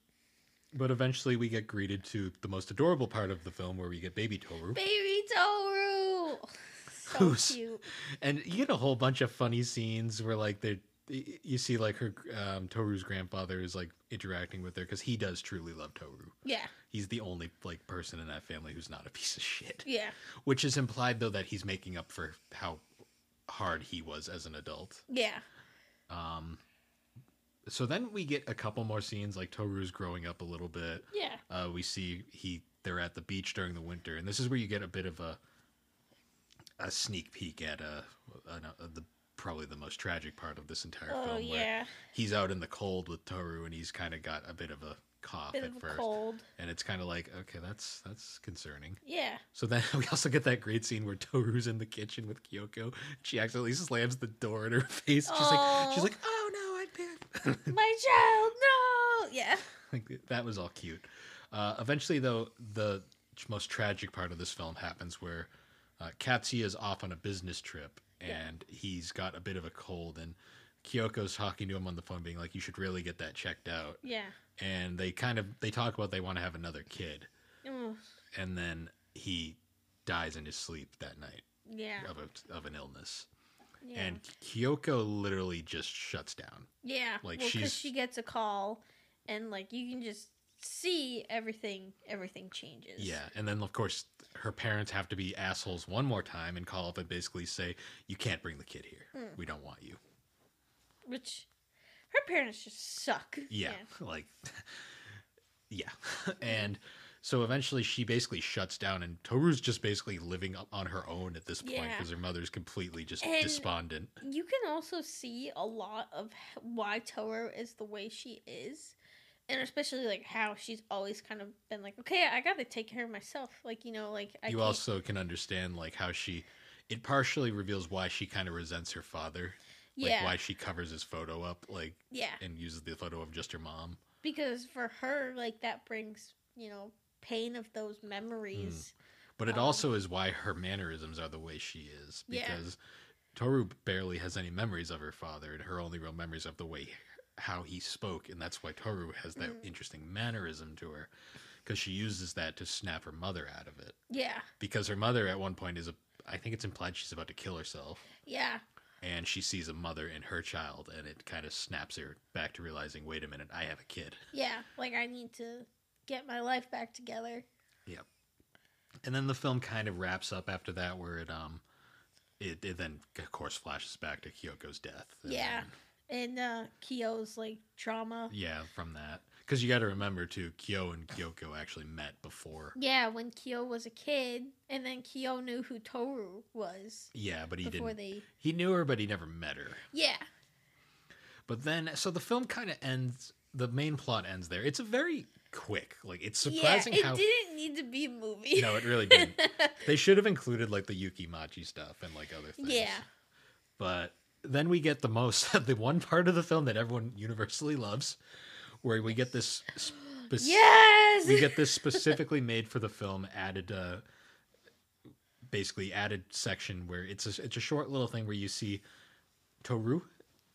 but eventually we get greeted to the most adorable part of the film where we get baby Toru. baby Toru, so Who's- cute. and you get a whole bunch of funny scenes where like they you see like her um, Toru's grandfather is like interacting with her because he does truly love Toru. Yeah, He's the only like person in that family who's not a piece of shit. yeah, Which is implied though that he's making up for how hard he was as an adult. yeah, Um so then we get a couple more scenes like Toru's growing up a little bit. yeah, Uh, we see he they're at the beach during the winter, and this is where you get a bit of a a sneak peek at uh, uh, the probably the most tragic part of this entire oh film, where yeah, he's out in the cold with Toru, and he's kind of got a bit of a cough bit at first, cold. and it's kind of like okay, that's that's concerning. Yeah, So then we also get that great scene where Toru's in the kitchen with Kyoko. She accidentally slams the door in her face. She's like, she's Oh. like, oh no. my child, no. Yeah, like that was all cute. Uh, eventually, though, the most tragic part of this film happens where uh, Katsuya is off on a business trip and he's got a bit of a cold, and Kyoko's talking to him on the phone, being like, "You should really get that checked out." yeah. And they kind of they talk about they want to have another kid, Mm, and then he dies in his sleep that night yeah, of a, of an illness, yeah. and Kyoko literally just shuts down. Yeah, Like, well, she's- she gets a call, and like you can just see everything. Everything changes. Yeah, and then of course her parents have to be assholes one more time and call up and basically say, "You can't bring the kid here. Hmm. We don't want you." which her parents just suck. Yeah, like, yeah, and so eventually she basically shuts down, and Toru's just basically living on her own at this point Yeah. because her mother's completely just And- despondent. You can also see a lot of why Toru is the way she is. And especially like how she's always kind of been like, okay, I gotta take care of myself. Like you know, like I you can't- also can understand like how she. It partially reveals why she kind of resents her father, like yeah, why she covers his photo up, like yeah, and uses the photo of just her mom. because for her, like that brings you know pain of those memories. But it Um, also is why her mannerisms are the way she is Yeah. because Toru barely has any memories of her father, and her only real memories of the way how he spoke, and that's why Toru has that Mm. interesting mannerism to her because she uses that to snap her mother out of it. Yeah, Because her mother at one point is a, I think it's implied she's about to kill herself, yeah, and she sees a mother in her child, and it kind of snaps her back to realizing, wait a minute, I have a kid. yeah. Like I need to get my life back together. Yep. And then the film kind of wraps up after that, where it um, it, it then of course flashes back to Kyoko's death. and Yeah. And uh Kyo's like trauma. yeah, from that, because you got to remember too, Kyo and Kyoko actually met before. Yeah, when Kyo was a kid, and then Kyo knew who Toru was Yeah, but he didn't. they. He knew her, but he never met her. Yeah, But then, so the film kind of ends. The main plot ends there. It's a very quick. Like it's surprising yeah. It how. didn't need to be a movie. No, it really didn't. they should have included like the Yuki Machi stuff and like other things. yeah, But then we get the most the one part of the film that everyone universally loves, where we get this. Spec- yes. We get this specifically made for the film added. Uh, basically added section where it's a, it's a short little thing where you see Toru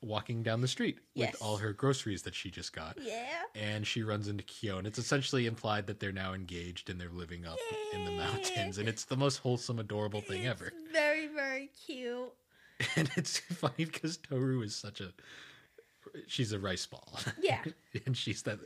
walking down the street Yes. with all her groceries that she just got yeah. and she runs into Kyo, and it's essentially implied that they're now engaged and they're living up in the mountains, and it's the most wholesome, adorable thing ever. Very very cute. And it's funny because Toru is such a she's a rice ball, Yeah, and she's that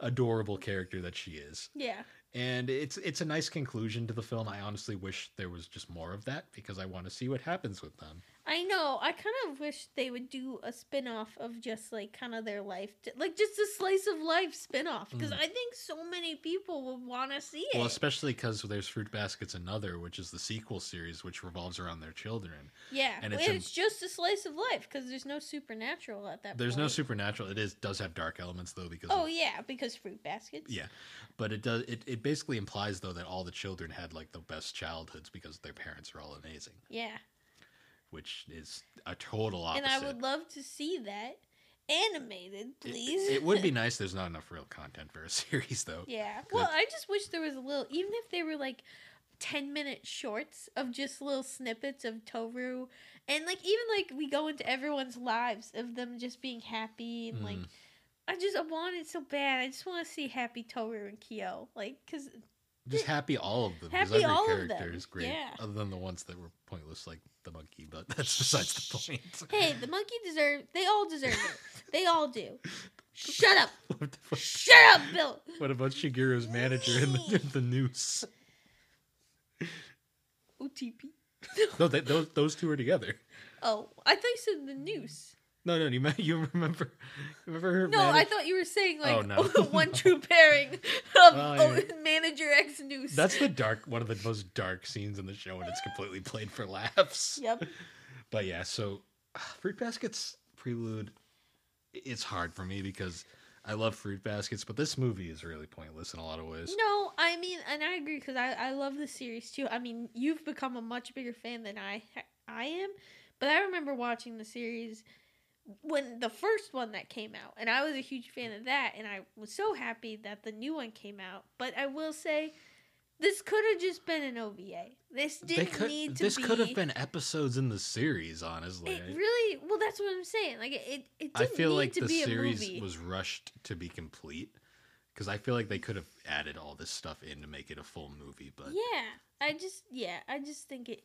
adorable character that she is, yeah, and it's it's a nice conclusion to the film. I honestly wish there was just more of that because I want to see what happens with them. I know. I kind of wish they would do a spin-off of just like kind of their life, like just a slice of life spin-off because Mm. I think so many people would want to see it. Well, especially because there's Fruits Basket Another, which is the sequel series, which revolves around their children. yeah, and and it's it's, in- just a slice of life because there's no supernatural at that. There's no supernatural. It is does have dark elements though because Oh of- yeah, because fruits basket. yeah, but it does it, it basically implies though that all the children had like the best childhoods because their parents are all amazing, Yeah, which is a total opposite. and I would love to see that animated, please. It, would be nice. There's not enough real content for a series though. Yeah. Well, I just wish there was a little, even if they were like 10 minute shorts of just little snippets of Toru. And like, even like we go into everyone's lives of them just being happy. And like, Mm. I just, I want it so bad. I just want to see happy Toru and Kyo. Like, because, Just happy all of them. Happy every all of them, is great, yeah. other than the ones that were pointless, like the monkey. But that's besides the point. hey, the monkey deserve, they all deserve it. They all do. Shut up. Shut up, Bill. what about Shigure's manager in the, in the noose? OTP. No, they, those those two are together. Oh, I thought you said the noose. No, no, you me- you remember? Remember her? No, I thought you were saying oh, like Oh, no. one true pairing of oh, yeah. manager X Noose. That's the dark one of the most dark scenes in the show, and it's completely played for laughs. yep. But yeah, so Fruits Basket Prelude, it's hard for me because I love Fruits Basket, but this movie is really pointless in a lot of ways. No, I mean, and I agree because I I love the series too. I mean, you've become a much bigger fan than I I am, but I remember watching the series when the first one that came out, and I was a huge fan of that, and I was so happy that the new one came out. But I will say. This could have just been an OVA. This didn't could, need to this be. could have been episodes in the series, honestly. It really well. That's what I'm saying. Like it, it, it I didn't feel need like to the be series was rushed to be complete because I feel like they could have added all this stuff in to make it a full movie, but Yeah, I just yeah, I just think it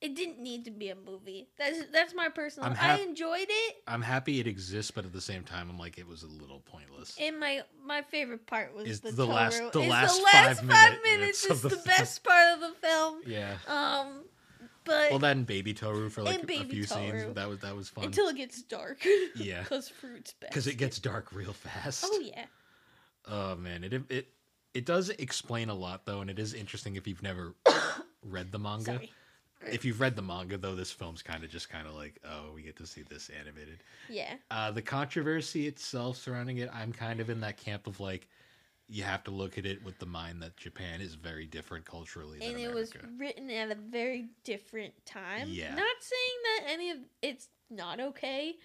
it didn't need to be a movie. That's that's my personal. I'm I enjoyed it, I'm happy it exists, but at the same time, I'm like it was a little pointless. and my my favorite part was Is the, the last- the last the last five five, minutes minutes is the the, best part of the film. yeah. Um, but Well, that and Baby Toru for like a few Toru. scenes. That was that was fun until it gets dark. Yeah. because fruits because it gets dark real fast. Oh yeah. Oh man, it it it does explain a lot though, and it is interesting if you've never read the manga. Sorry. If you've read the manga though, this film's kind of just kind of like, oh, we get to see this animated. Yeah. Uh, the controversy itself surrounding it, I'm kind of in that camp of like, you have to look at it with the mind that Japan is very different culturally than and it was written at a very different time. Yeah. Not saying that any of it's not okay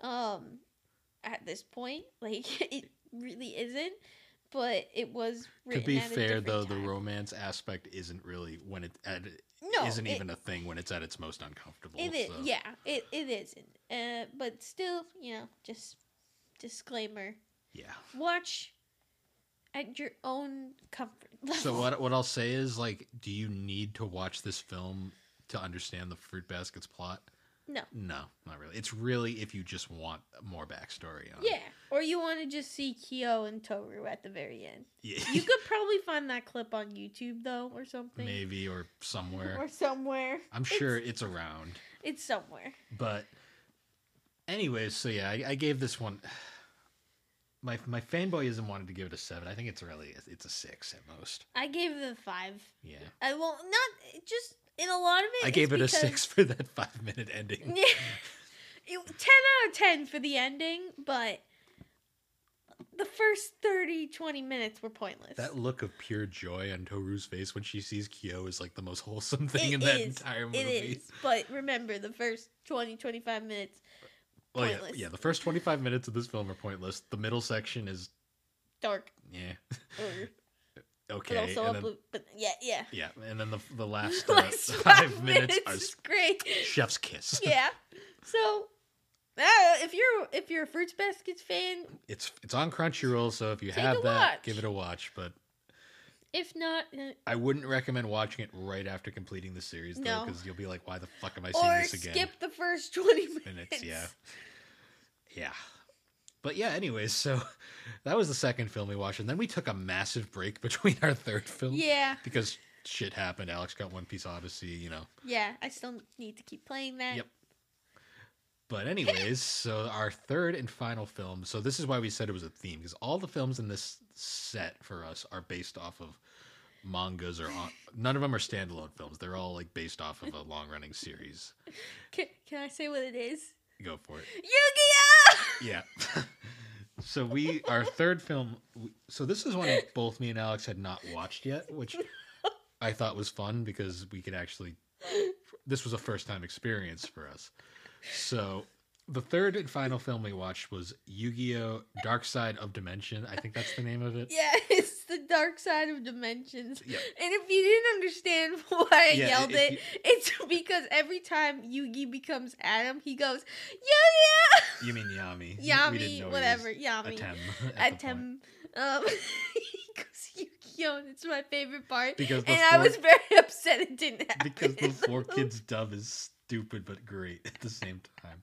um at this point. Like it really isn't, but it was to be fair though, the romance aspect isn't really when it at, no, isn't it- even a thing when it's at its most uncomfortable. It is, so- yeah, it, it isn't. Uh, but still, you know, just disclaimer: yeah. watch at your own comfort level. So what what I'll say is like, do you need to watch this film to understand the Fruit Basket's plot? No. No, not really. It's really if you just want more backstory on. Yeah, or you want to just see Kyo and Toru at the very end. yeah. You could probably find that clip on YouTube though, or something, maybe or somewhere. or somewhere. I'm sure it's around. it's somewhere. But anyways, so yeah, I, I gave this one. My my fanboyism wanted to give it a seven. I think it's really it's a six at most. I gave it a five. Yeah, I well, not just in a lot of it. I gave it a six for that five minute ending. Yeah. 10 out of 10 for the ending, but the first 30, 20 minutes were pointless. That look of pure joy on Toru's face when she sees Kyo is like the most wholesome thing It in that is. entire movie. It is. But remember, the first 20, 25 minutes, Well, yeah, yeah. The first twenty five minutes of this film are pointless. The middle section is dark. yeah, okay, but also and then, but yeah, yeah. yeah, and then the the last, uh, Last five, minutes, are is great. chef's kiss. yeah. So, uh, if you're if you're a Fruits Baskets fan, It's it's on Crunchyroll, so if you have that, watch. give it a watch. But if not, uh, I wouldn't recommend watching it right after completing the series, though, because you'll be like, "Why the fuck am I seeing or this again?" skip the first 20 minutes. minutes. Yeah, yeah. But yeah, anyways, so that was the second film we watched, and then we took a massive break between our third film Yeah. because shit happened. Alex got One Piece Odyssey, you know. Yeah, I still need to keep playing that. Yep. But anyways, so our third and final film. So this is why we said it was a theme because all the films in this set for us are based off of mangas or on, none of them are standalone films. They're all like based off of a long-running series. Can, can I say what it is? Go for it. Yu-Gi-Oh! Yeah. so we our third film. So this is one both me and Alex had not watched yet, which I thought was fun because we could actually. This was a first time experience for us. So the third and final film we watched was Yu-Gi-Oh! Dark Side of Dimension. I think that's the name of it. Yeah, it's the dark side of dimensions. Yeah. And if you didn't understand why I Yeah, yelled if it, you- it's because every time Yugi becomes Atem, he goes, Yu-Gi-Oh! You mean Yami? Yami, whatever, Yami. Atem at. Atem. Um, he goes Yu-Gi-Oh! and it's my favorite part. Because and I was very upset it didn't happen. because the 4Kids dub is stupid but great at the same time.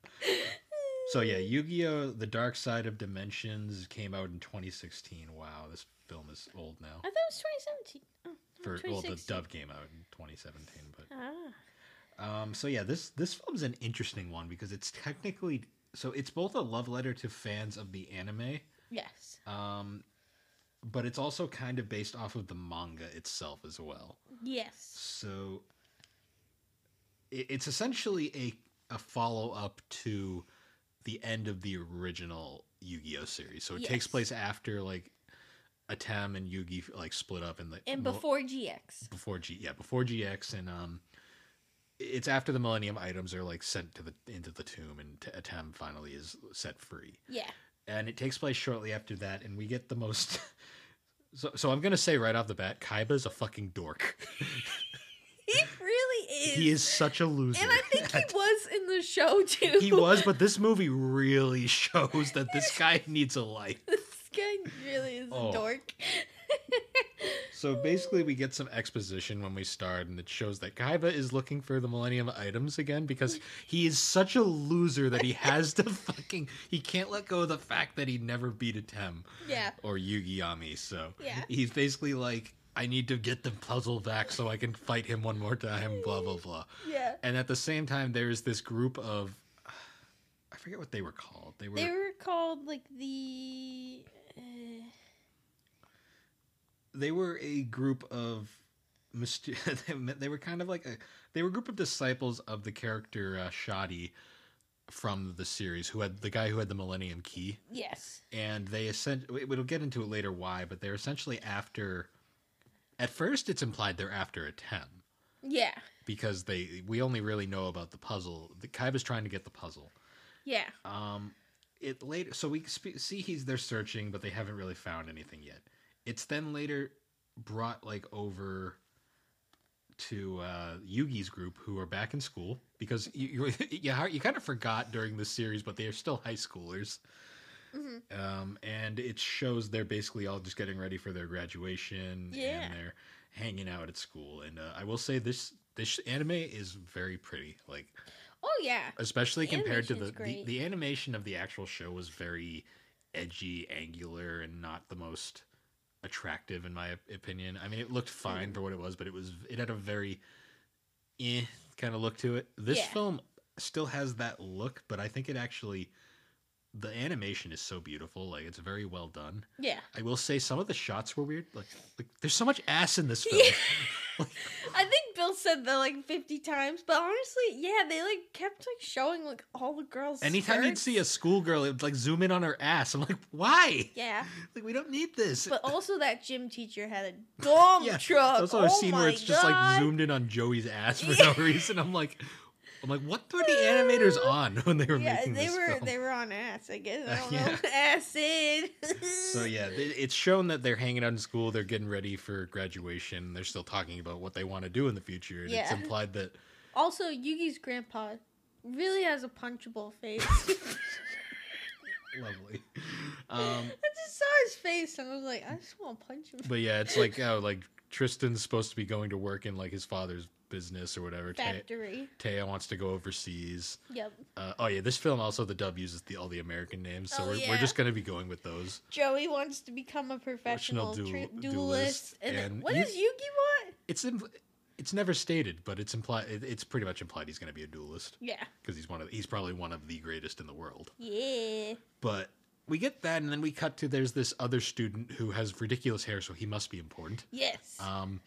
So yeah, Yu-Gi-Oh! The Dark Side of Dimensions came out in 2016. Wow, this film is old now. I thought it was 2017. Oh, For well, the 2016. dub came out in 2017, but Ah. um, so yeah, this this film's an interesting one because it's technically so it's both a love letter to fans of the anime, Yes. um, but it's also kind of based off of the manga itself as well. Yes. So it's essentially a a follow up to the end of the original Yu-Gi-Oh series. So it takes place after like Atem and Yugi like split up in the And mo- before GX. before G yeah before GX and um it's after the Millennium items are like sent to the into the tomb and T- Atem finally is set free Yeah. and it takes place shortly after that and we get the most so so I'm gonna say right off the bat Kaiba's a fucking dork He really is. he is such a loser And I think he was in the show too. he was but this movie really shows that this guy needs a life this guy really is Oh. a dork. So basically, we get some exposition when we start, and it shows that Kaiba is looking for the Millennium items again because he is such a loser that he has to fucking he can't let go of the fact that he never beat Atem yeah. or Yugi Yami. So Yeah. he's basically like, I need to get the puzzle back so I can fight him one more time. Blah blah blah. Yeah. And at the same time, there's this group of I forget what they were called. They were They were called like the. Uh, they were a group of myster- they were kind of like a they were a group of disciples of the character uh, Shadi from the series who had the guy who had the Millennium Key yes. and they essentially we'll get into it later why but they're essentially after at first it's implied they're after Atem Yeah. because they we only really know about the puzzle the Kaiba's trying to get the puzzle Yeah. um, it later, so we sp- see he's they're searching, but they haven't really found anything yet. It's then later brought like over to uh, Yugi's group, who are back in school because you you, you, you kind of forgot during this series, but they are still high schoolers. Hmm Um, and it shows they're basically all just getting ready for their graduation, Yeah. and they're hanging out at school. And uh, I will say this this anime is very pretty, like Oh yeah. especially The compared to the, the the animation of the actual show was very edgy, angular, and not the most attractive in my opinion. I mean, it looked fine Mm. for what it was, but it was it had a very eh kind of look to it. This Yeah. film still has that look, but I think it actually the animation is so beautiful. Like it's very well done. Yeah. I will say some of the shots were weird. Like, like there's so much ass in this film. Yeah. I think Bill said that like fifty times, but honestly, yeah, they like kept like showing like all the girls. Anytime you'd see a schoolgirl, it would like zoom in on her ass. I'm like, why? Yeah, Like we don't need this. but also that gym teacher had a dumb yeah, truck. Oh also a scene where it's just like zoomed in on Joey's ass for Yeah. no reason. I'm like, I'm like, what were the animators on when they were Yeah, making they this were film? they were on ass. I guess I don't yeah. know acid. So yeah, it's shown that they're hanging out in school. They're getting ready for graduation. They're still talking about what they want to do in the future. And it's implied that Also, Yugi's grandpa really has a punchable face. lovely. I Um, just saw his face and I was like, I just want to punch him. but yeah, it's like oh, like Tristan's supposed to be going to work in like his father's business or whatever. Factory. Téa wants to go overseas. Yep. Uh, oh yeah, this film also the dub uses the all the American names, so Oh, we're, yeah. we're just gonna be going with those. Joey wants to become a professional duelist. And, then and what you- does Yugi want? It's in, it's never stated, but it's implied. It, it's pretty much implied he's going to be a duelist Yeah. because he's one of he's probably one of the greatest in the world. Yeah. But we get that, and then we cut to there's this other student who has ridiculous hair, so he must be important. Yes. Um,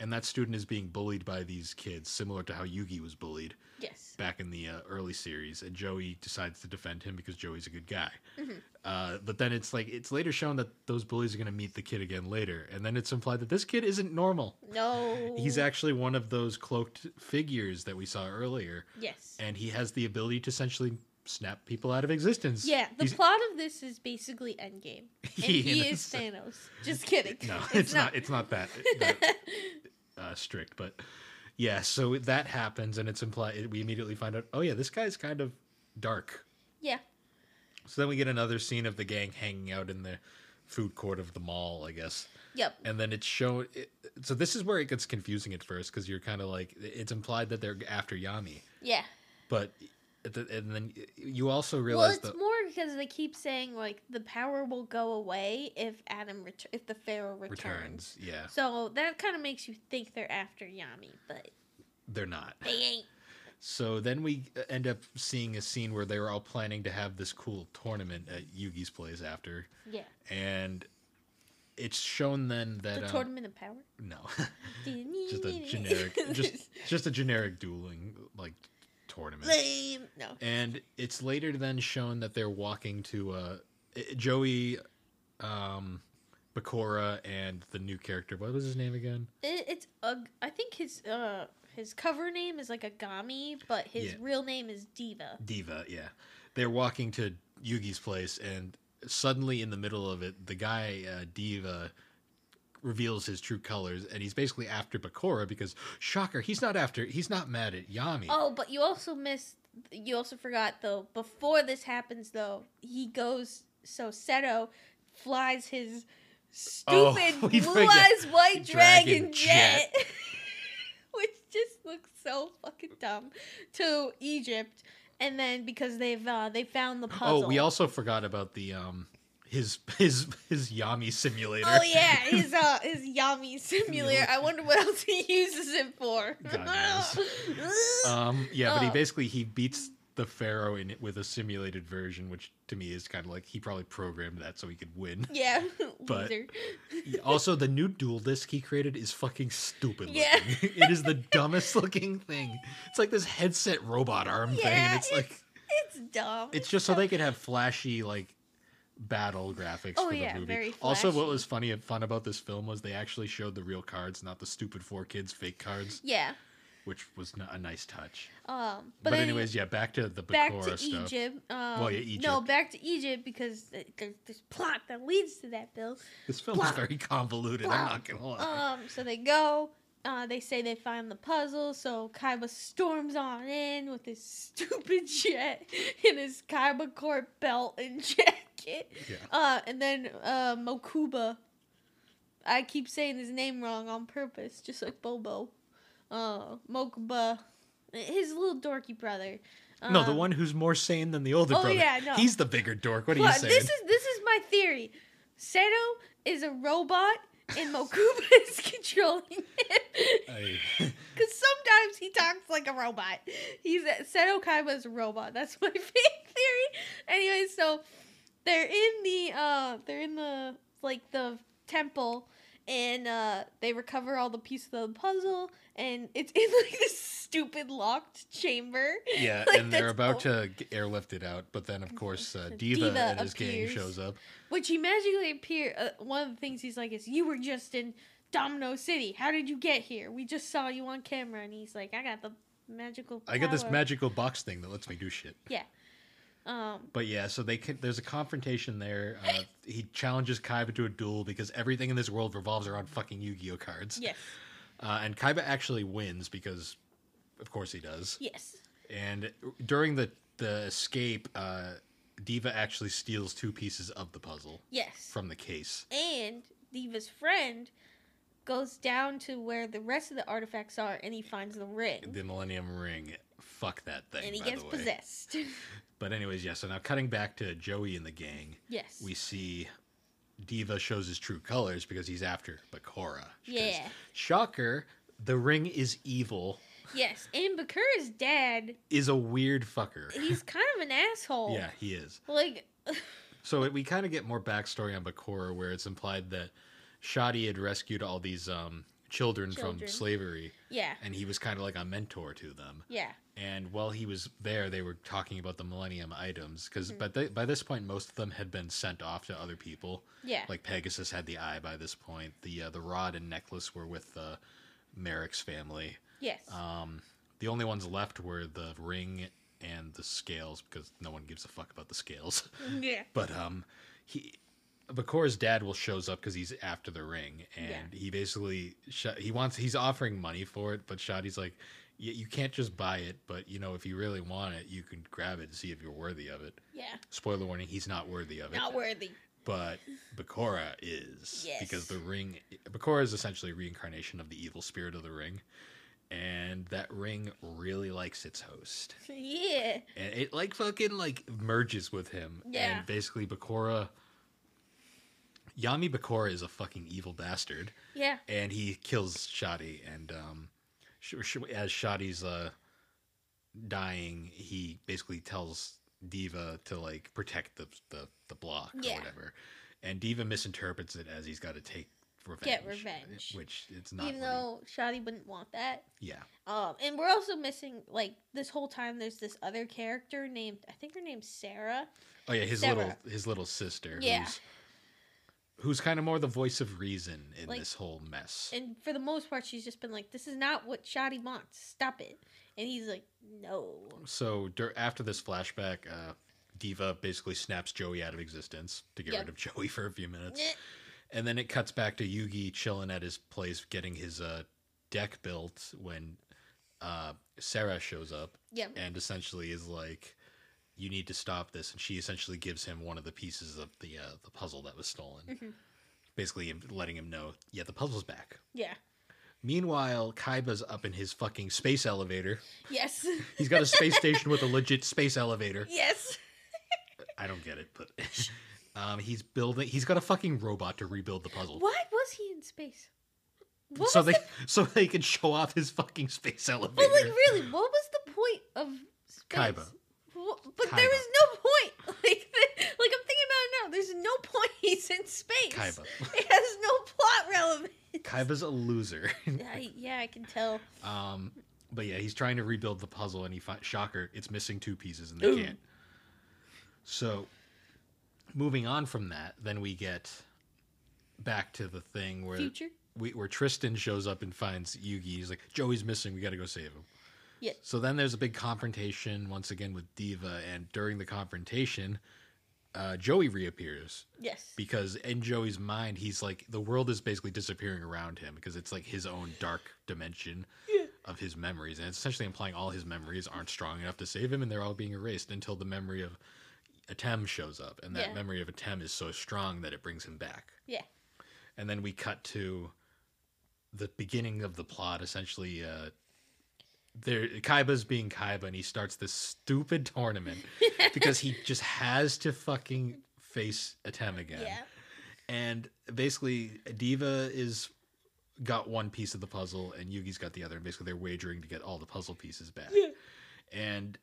and that student is being bullied by these kids, similar to how Yugi was bullied yes. back in the uh, early series. And Joey decides to defend him because Joey's a good guy. Mm-hmm. Uh, but then it's like it's later shown that those bullies are going to meet the kid again later, and then it's implied that this kid isn't normal. No. He's actually one of those cloaked figures that we saw earlier, Yes. and he has the ability to essentially snap people out of existence. Yeah, the He's- plot of this is basically Endgame, and he Yeah, is Thanos. Just kidding. No, it's, not. It's not that, uh, strict, but yeah. So that happens, and it's implied. We immediately find out. Oh yeah, this guy's kind of dark. Yeah. So then we get another scene of the gang hanging out in the food court of the mall, I guess. Yep. And then it's shown. It, so this is where it gets confusing at first because you're kind of like it's implied that they're after Yami, Yeah. but and then you also realize Well, it's that more because they keep saying like the power will go away if Atem ret- if the Pharaoh returns. returns. Yeah, So that kind of makes you think they're after Yami, but they're not. they ain't. So then we end up seeing a scene where they were all planning to have this cool tournament at Yugi's place after, Yeah. and it's shown then that The um, tournament of power. no, just a generic, just just a generic dueling like tournament. lame. No. And it's later then shown that they're walking to uh, Joey, um, Bakura, and the new character. What was his name again? It, it's Ug- I think his uh his cover name is like Aigami, but his Yeah. real name is Diva. Diva, yeah. They're walking to Yugi's place, and suddenly in the middle of it, the guy, uh, Diva, reveals his true colors, and he's basically after Bakura because, shocker, he's not after, he's not mad at Yami. Oh, but you also missed. You also forgot though. Before this happens, though, he goes. So Seto flies his Oh, stupid we blue eyes white dragon, Dragon jet, which just looks so fucking dumb, to Egypt. And then because they've uh, they found the puzzle. oh, we also forgot about the um his his his Yami simulator. Oh yeah, his uh his Yami simulator. I wonder what else he uses it for. Um, yeah, but he Oh. basically he beats the Pharaoh in it with a simulated version, which to me is kind of like he probably programmed that so he could win. yeah, But- also, the new duel disc he created is fucking stupid. Yeah. looking. it is the dumbest looking thing. It's like this headset robot arm thing, Yeah, and it's like It's dumb. it's just so they could have flashy like battle graphics Oh, for the yeah, movie. Also, what was funny and fun about this film was they actually showed the real cards, not the stupid 4Kids fake cards, yeah. which was a nice touch. Um, But, but, anyways, yeah, back to the back Bakura to stuff. Egypt. Um, Well, yeah, No, back to Egypt because there's this plot that leads to that, Bill. This film is very convoluted. I'm not gonna lie. Um, so they go. Uh, they say they find the puzzle, so Kaiba storms on in with his stupid jet and his Kaiba Corp belt and Yeah. Uh, and then uh, Mokuba. I keep saying his name wrong on purpose, just like Bobo. Uh, Mokuba, his little dorky brother. no, the Um, one who's more sane than the older oh, brother. yeah, no. He's the bigger dork. What are you But saying? this is this is my theory. Seto is a robot, and Mokuba is controlling him. Because sometimes he talks like a robot. He's Seto Kaiba is a robot. That's my fake theory. Anyway, so they're in the uh they're in the like the temple and uh they recover all the pieces of the puzzle and it's in like this stupid locked chamber. yeah, Like, and they're about all. to airlift it out, but then of course uh, Diva, Diva and his appears. gang shows up. Which he magically appear. Uh, one of the things he's like is, "You were just in Domino City. How did you get here? We just saw you on camera." And he's like, "I got the magical. I got this magical box thing that lets me do shit. Um, But yeah, so they can, there's a confrontation there. Uh, he challenges Kaiba to a duel because everything in this world revolves around fucking Yu-Gi-Oh cards. yes, Uh, and Kaiba actually wins because, of course, he does. yes, And during the the escape, uh, Diva actually steals two pieces of the puzzle yes. from the case. and Diva's friend goes down to where the rest of the artifacts are, and he finds the ring, The Millennium Ring. Fuck that thing. and he gets possessed. But anyways, yeah. So now cutting back to Joey and the gang, yes. we see Diva shows his true colors because he's after Bakura. Yeah. Shocker. the ring is evil. Yes, and Bakura's dad, Is a weird fucker. he's kind of an asshole. Yeah, he is. Like, So it, we kind of get more backstory on Bakura, where it's implied that Shadi had rescued all these um, children, from slavery, yeah, and he was kind of like a mentor to them. yeah, And while he was there, they were talking about the Millennium items because Mm-hmm. but they, by this point, most of them had been sent off to other people. yeah. Like Pegasus had the eye by this point. The uh, the rod and necklace were with the Marik's family. yes. Um, the only ones left were the ring and the scales because no one gives a fuck about the scales. yeah. but um, he Bakura's dad will shows up because he's after the ring, and Yeah. he basically Sh- he wants he's offering money for it, but Shadi's like, "Y- you can't just buy it, but you know if you really want it, you can grab it and see if you're worthy of it. Yeah. Spoiler warning: he's not worthy of it. Not worthy. But Bakura is Yes. because the ring Bakura is essentially a reincarnation of the evil spirit of the ring. And that ring really likes its host. Yeah. And it like fucking like merges with him. Yeah. And basically Bakura Yami Bakura is a fucking evil bastard. Yeah. And he kills Shadi and um as Shadi's uh dying, he basically tells Diva to like protect the the, the block or whatever. And Diva misinterprets it as he's got to take revenge. Get revenge. Which it's not Even though Shadi wouldn't want that. Yeah. Um, and we're also missing like this whole time. There's this other character named I think her name's Sarah. Oh yeah, his Sarah. little his little sister Yeah. who's who's kind of more the voice of reason in Like- this whole mess. And for the most part, she's just been like, "This is not what Shadi wants. Stop it." And he's like, "No." So after this flashback, uh, Diva basically snaps Joey out of existence to get Yep. rid of Joey for a few minutes, and then it cuts back to Yugi chilling at his place, getting his uh, deck built when uh, Sarah shows up, Yep. and essentially is like, "You need to stop this," and she essentially gives him one of the pieces of the uh, the puzzle that was stolen, Mm-hmm. basically letting him know, "Yeah, the puzzle's back." Yeah. Meanwhile, Kaiba's up in his fucking space elevator. Yes. He's got a space station with a legit space elevator. yes. I don't get it, but um, he's building. He's got a fucking robot to rebuild the puzzle, Why was he in space? What so they the- so they can show off his fucking space elevator. But like, really, what was the point of space? Kaiba. But Kaiba. there was no point. Like, like I'm thinking about it now. There's no point. He's in space. Kaiba. It has no plot relevance. Kaiba's a loser. I, yeah, I can tell. um, but yeah, he's trying to rebuild the puzzle, and he finds shocker. It's missing two pieces, and they Ooh. can't. So, moving on from that, then we get back to the thing where Future. we, where Tristan shows up and finds Yugi. He's like, Joey's missing. We got to go save him. Yeah. So then there's a big confrontation once again with Diva, and during the confrontation, uh, Joey reappears Yes. because in Joey's mind, he's like the world is basically disappearing around him because it's like his own dark dimension of his memories, and it's essentially implying all his memories aren't strong enough to save him, and they're all being erased until the memory of Atem shows up, and that Yeah. memory of Atem is so strong that it brings him back. Yeah. And then we cut to the beginning of the plot. Essentially, uh, there Kaiba's being Kaiba, and he starts this stupid tournament because he just has to fucking face Atem again. Yeah. And basically, Diva is got one piece of the puzzle, and Yugi's got the other. And basically, they're wagering to get all the puzzle pieces back. And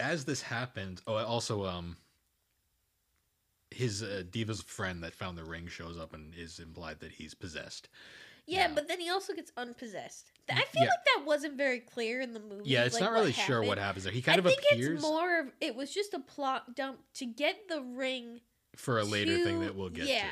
as this happens, oh, also, um, his uh, Diva's friend that found the ring shows up and is implied that he's possessed. Yeah, but then he also gets unpossessed. I feel Yeah. like that wasn't very clear in the movie. Yeah, it's like, not what really sure what happens there. He kind I of think appears it's more of it was just a plot dump to get the ring. for a later thing that we'll get yeah. to.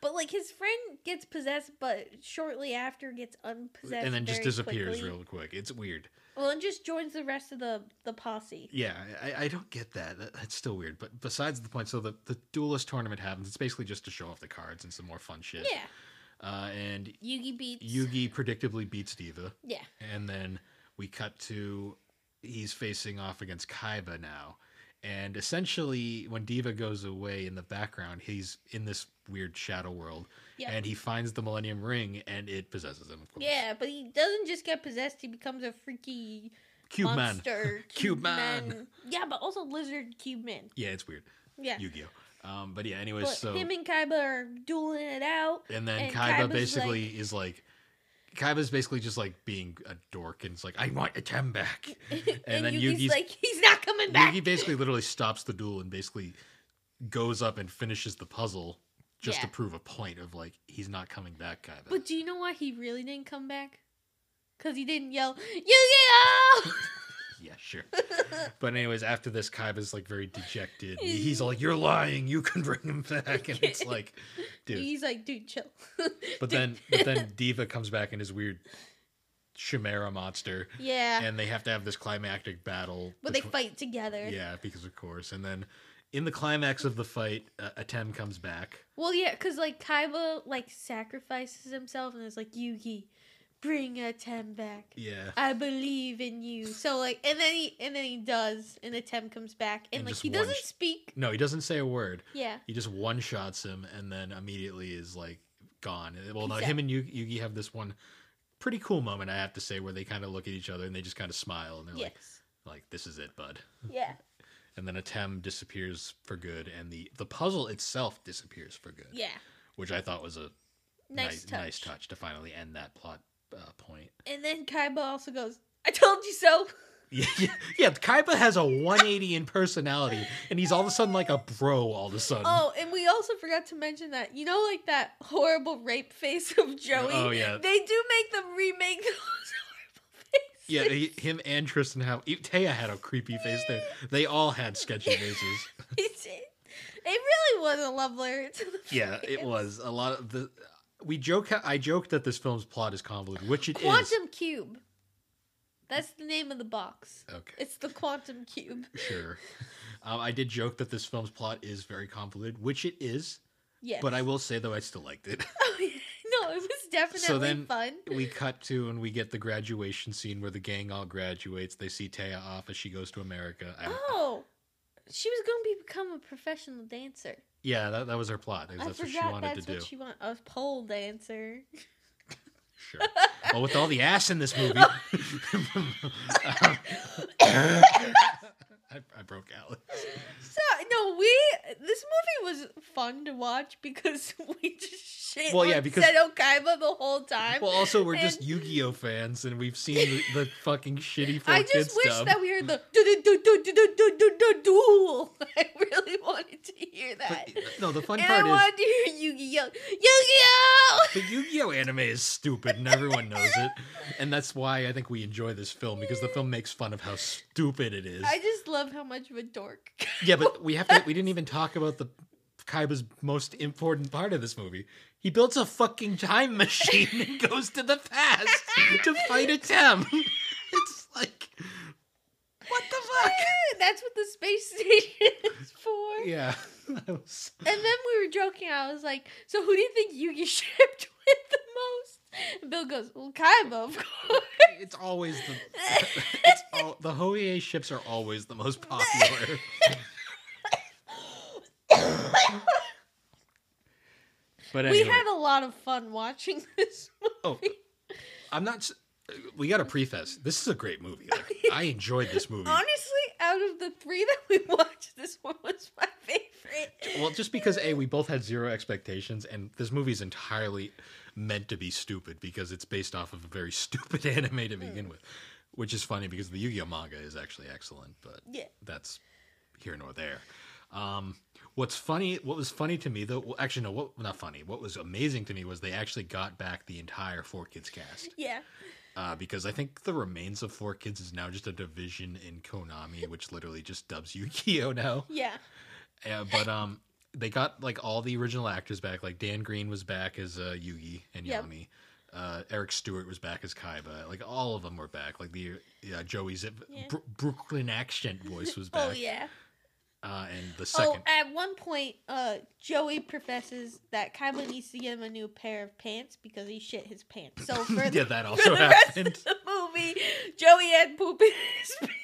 But like his friend gets possessed, but shortly after gets unpossessed, and then just disappears quickly. real quick. It's weird. Well, and just joins the rest of the the posse. Yeah, I, I don't get that. that. That's still weird. But besides the point, so the, the duelist tournament happens. It's basically just to show off the cards and some more fun shit. Yeah, Uh, and Yugi beats. Yugi predictably beats Diva. Yeah, And then we cut to he's facing off against Kaiba now. And essentially, when Diva goes away in the background, he's in this weird shadow world. Yeah. And he finds the Millennium Ring and it possesses him, of course. yeah, but he doesn't just get possessed; he becomes a freaky Cube Man. monster. Cube Man. Yeah, but also lizard cube man. Yeah, it's weird. Yeah. Yu Gi Oh! Um, but yeah, anyways, But so. him and Kaiba are dueling it out. And then And Kaiba Kaiba's basically is like, Kaiba's basically just like being a dork and it's like, I want Atem back. and, then Yugi's Yugi's- like, he's not coming back. Yugi basically literally stops the duel and basically goes up and finishes the puzzle just to prove a point of like he's not coming back, Kaiba. But do you know why he really didn't come back? Because he didn't yell, Yu-Gi-Oh! yeah, sure. but anyways, after this, Kaiba's like very dejected. He's like, "You're lying. You can bring him back." And it's like, dude. He's like, dude, chill. But then, but then Diva comes back in his weird chimera monster, yeah. and they have to have this climactic battle. but they fight together. Yeah, because of course. And then in the climax of the fight, uh, Atem comes back. Well, yeah, because like Kaiba like sacrifices himself and is like, Yugi, bring Atem back. Yeah. I believe in you. So like, and then he and then he does, and Atem comes back, and, And like he doesn't sh- speak. No, he doesn't say a word. Yeah. He just one shots him and then immediately is like gone. Well, no, Peace him and Yugi, Yugi have this one pretty cool moment, I have to say, where they kind of look at each other and they just kind of smile and they're like, Yes. like this is it, bud. Yeah. And then Atem disappears for good, and the the puzzle itself disappears for good. Yeah. which I thought was a Nice nice, touch. nice touch to finally end that plot uh, point. And then Kaiba also goes, "I told you so." Yeah, yeah, yeah. Kaiba has a 180 in personality, and he's all of a sudden like a bro. All of a sudden. Oh, and we also forgot to mention that you know, like that horrible rape face of Joey. Oh, yeah. They do make them remake those horrible faces. Yeah, he, him and Tristan have. Téa had a creepy face there. They all had sketchy faces. It, really was a love letter to the Yeah, it was a lot of the. We joke. I joked that this film's plot is convoluted, which it is. Quantum Cube. That's the name of the box. Okay, It's the Quantum Cube. sure. Um, I did joke that this film's plot is very convoluted, which it is. Yes. But I will say though, I still liked it. Oh, yeah. No, it was definitely so then- fun. we cut to and we get the graduation scene where the gang all graduates. They see Téa off as she goes to America. I- Oh, she was going to become a professional dancer. Yeah, that, that was her plot. That's I what she forgot wanted that's to do. what she wanted. A pole dancer. Sure. well, with all the ass in this movie, I, I broke Alex. So no, we this movie was fun to watch because we just shit Well, yeah, because- Seto Kaiba the whole time. Well, also we're just And- Yu-Gi-Oh fans, and we've seen the, the fucking shitty I just wish dub. that we heard the du- du- duel. I really wanted to hear that. But, no, the fun and I part is wanted to hear Yu-Gi-Oh! Yu-Gi-Oh! the Yu-Gi-Oh anime is stupid, and everyone knows it, and that's why I think we enjoy this film because the film makes fun of how stupid it is. I just love how much of a dork. Yeah, but we have to. We didn't even talk about the Kaiba's most important part of this movie. He builds a fucking time machine and goes to the past to fight Atem. It's like, what the fuck? That's what the space station is for. Yeah, was- And then we were joking. I was like, "So who do you think Yugi shipped with the most?" Bill goes, "Well, Kaiba, of course." it's always the. It's all, the Hoei ships are always the most popular. But we had a lot of fun watching this oh, movie. I'm not. We got a preface. This is a great movie. Like, I enjoyed this movie. Honestly, out of the three that we watched, this one was my favorite. Well, just because a we both had zero expectations, and this movie is entirely meant to be stupid because it's based off of a very stupid anime to begin with, which is funny because the Yu-Gi-Oh manga is actually excellent, but Yeah. that's here nor there. Um, what's funny? What was funny to me though? Well, actually, no, what not funny. What was amazing to me was they actually got back the entire 4Kids cast Yeah. uh, because I think the remains of 4Kids is now just a division in Konami, which literally just dubs Yu-Gi-Oh now. Yeah. Yeah, but um, they got like all the original actors back. Like Dan Green was back as uh, Yugi and Yep. Yami. Uh, Eric Stuart was back as Kaiba. Like all of them were back. Like the uh, Joey's Yeah. Bro- Brooklyn accent voice was back. Oh yeah. Uh, and the second, Oh, at one point, uh, Joey professes that Kaiba needs to get him a new pair of pants because he shit his pants. So for the, yeah, that for also the rest of the movie, Joey had poop in his pants.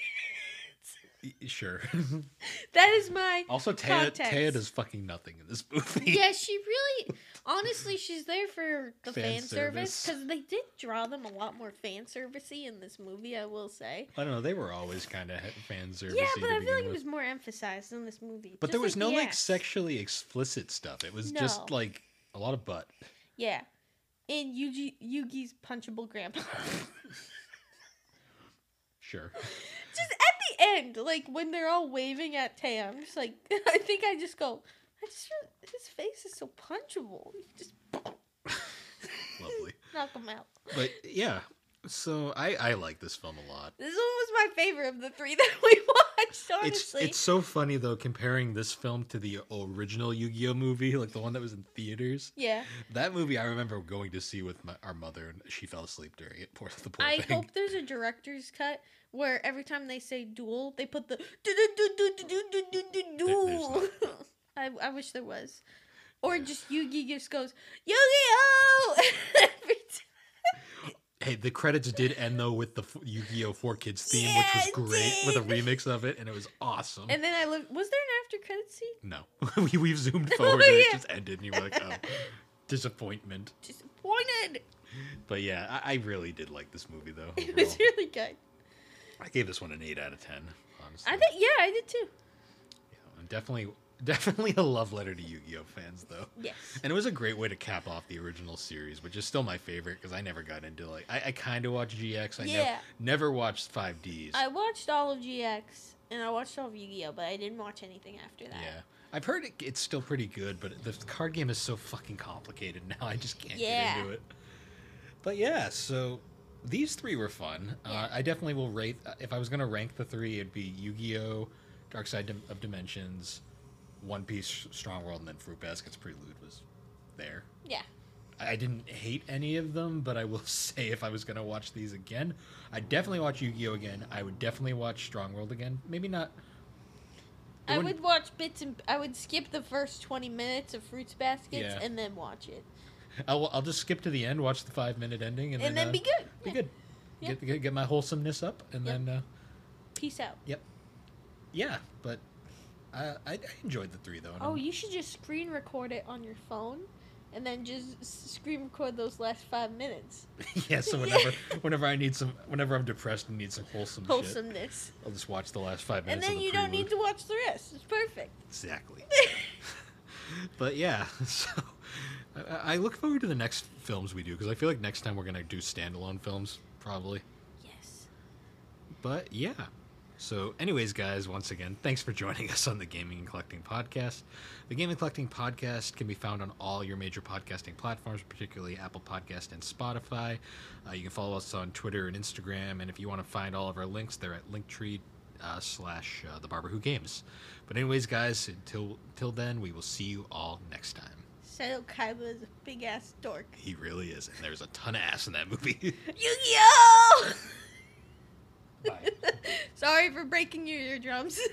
Sure. That is my also, Téa, Context. Téa does fucking nothing in this movie. yeah. She really, honestly, she's there for the Fan fan, service because they did draw them a lot more fan servicey in this movie. I will say. I don't know. They were always kind of fan service. Yeah, but I feel like it was more emphasized in this movie. But there Just was no the like sexually explicit stuff. It was just like a lot of butt. Yeah. and Yugi Yugi's punchable grandpa. Sure. just end, like when they're all waving at Tay, I'm just like, I think I just go, I just feel- his face is so punchable. You Just Lovely. knock him out. But yeah, so I I like this film a lot. This one was my favorite of the three that we watched. It's Honestly, it's so funny though comparing this film to the original Yu-Gi-Oh movie, like the one that was in theaters. yeah. That movie I remember going to see with my, our mother, and she fell asleep during it. Poor the poor I thing. hope there's a director's cut where every time they say duel, they put the duel. I, I wish there was. Or just Yugi just goes, Yu Gi Oh! Hey, the credits did end though with the Yu Gi Oh! Kids theme, yeah, which was great with a remix of it, and it was awesome. And then I looked, was there an after credit scene? No. we, we've zoomed oh, forward oh, and yeah. it just ended, and you were like, oh, disappointment. Disappointed. But yeah, I, I really did like this movie though. Overall. It was really good. I gave this one an eight out of ten. Honestly, I think yeah, I did too. Yeah, and definitely, definitely a love letter to Yu-Gi-Oh fans though. Yes. And it was a great way to cap off the original series, which is still my favorite because I never got into like I, I kind of watched GX. I Yeah. never watched 5Ds. I watched all of GX and I watched all of Yu-Gi-Oh, but I didn't watch anything after that. yeah, I've heard it, it's still pretty good, but the card game is so fucking complicated now. I just can't Yeah. get into it. But yeah, so these three were fun. Uh, I definitely will rate. uh, If I was gonna rank the three, it'd be Yu-Gi-Oh, Dark Side of Dimensions, One Piece, Strong World, and then Fruit Baskets Prelude was there. Yeah. I didn't hate any of them, but I will say if I was gonna watch these again, I'd definitely watch Yu-Gi-Oh again. I would definitely watch Strong World again. Maybe not. I would watch bits and I would skip the first 20 minutes of Fruits Baskets Yeah. and then watch it. I'll, I'll just skip to the end, watch the five minute ending, and, And, then, then uh, be good. Be Yeah. good. Yeah. Get, get get my wholesomeness up, and Yep. then uh, Peace out. Yep. Yeah. But I, I I enjoyed the three though. Oh, I'm- you should just screen record it on your phone and then just screen record those last five minutes. yeah. So Yeah. whenever whenever I need some, whenever I'm depressed and need some wholesome, shit, Wholesomeness. I'll just watch the last five minutes. And then of the you don't need to watch the rest. It's perfect. Exactly. but yeah, so I, I look forward to the next films we do because I feel like next time we're gonna do standalone films probably. Yes. But yeah. So, anyways, guys, once again, thanks for joining us on the Gaming and Collecting Podcast. The Gaming and Collecting Podcast can be found on all your major podcasting platforms, particularly Apple Podcast and Spotify. Uh, you can follow us on Twitter and Instagram, and if you want to find all of our links, they're at Linktree uh, slash uh, The Barber Who Games. But anyways, guys, until till then, we will see you all next time. Seto Kaiba is a big ass dork. He really is, and there's a ton of ass in that movie. Yu-Gi-Oh! Sorry for breaking your eardrums.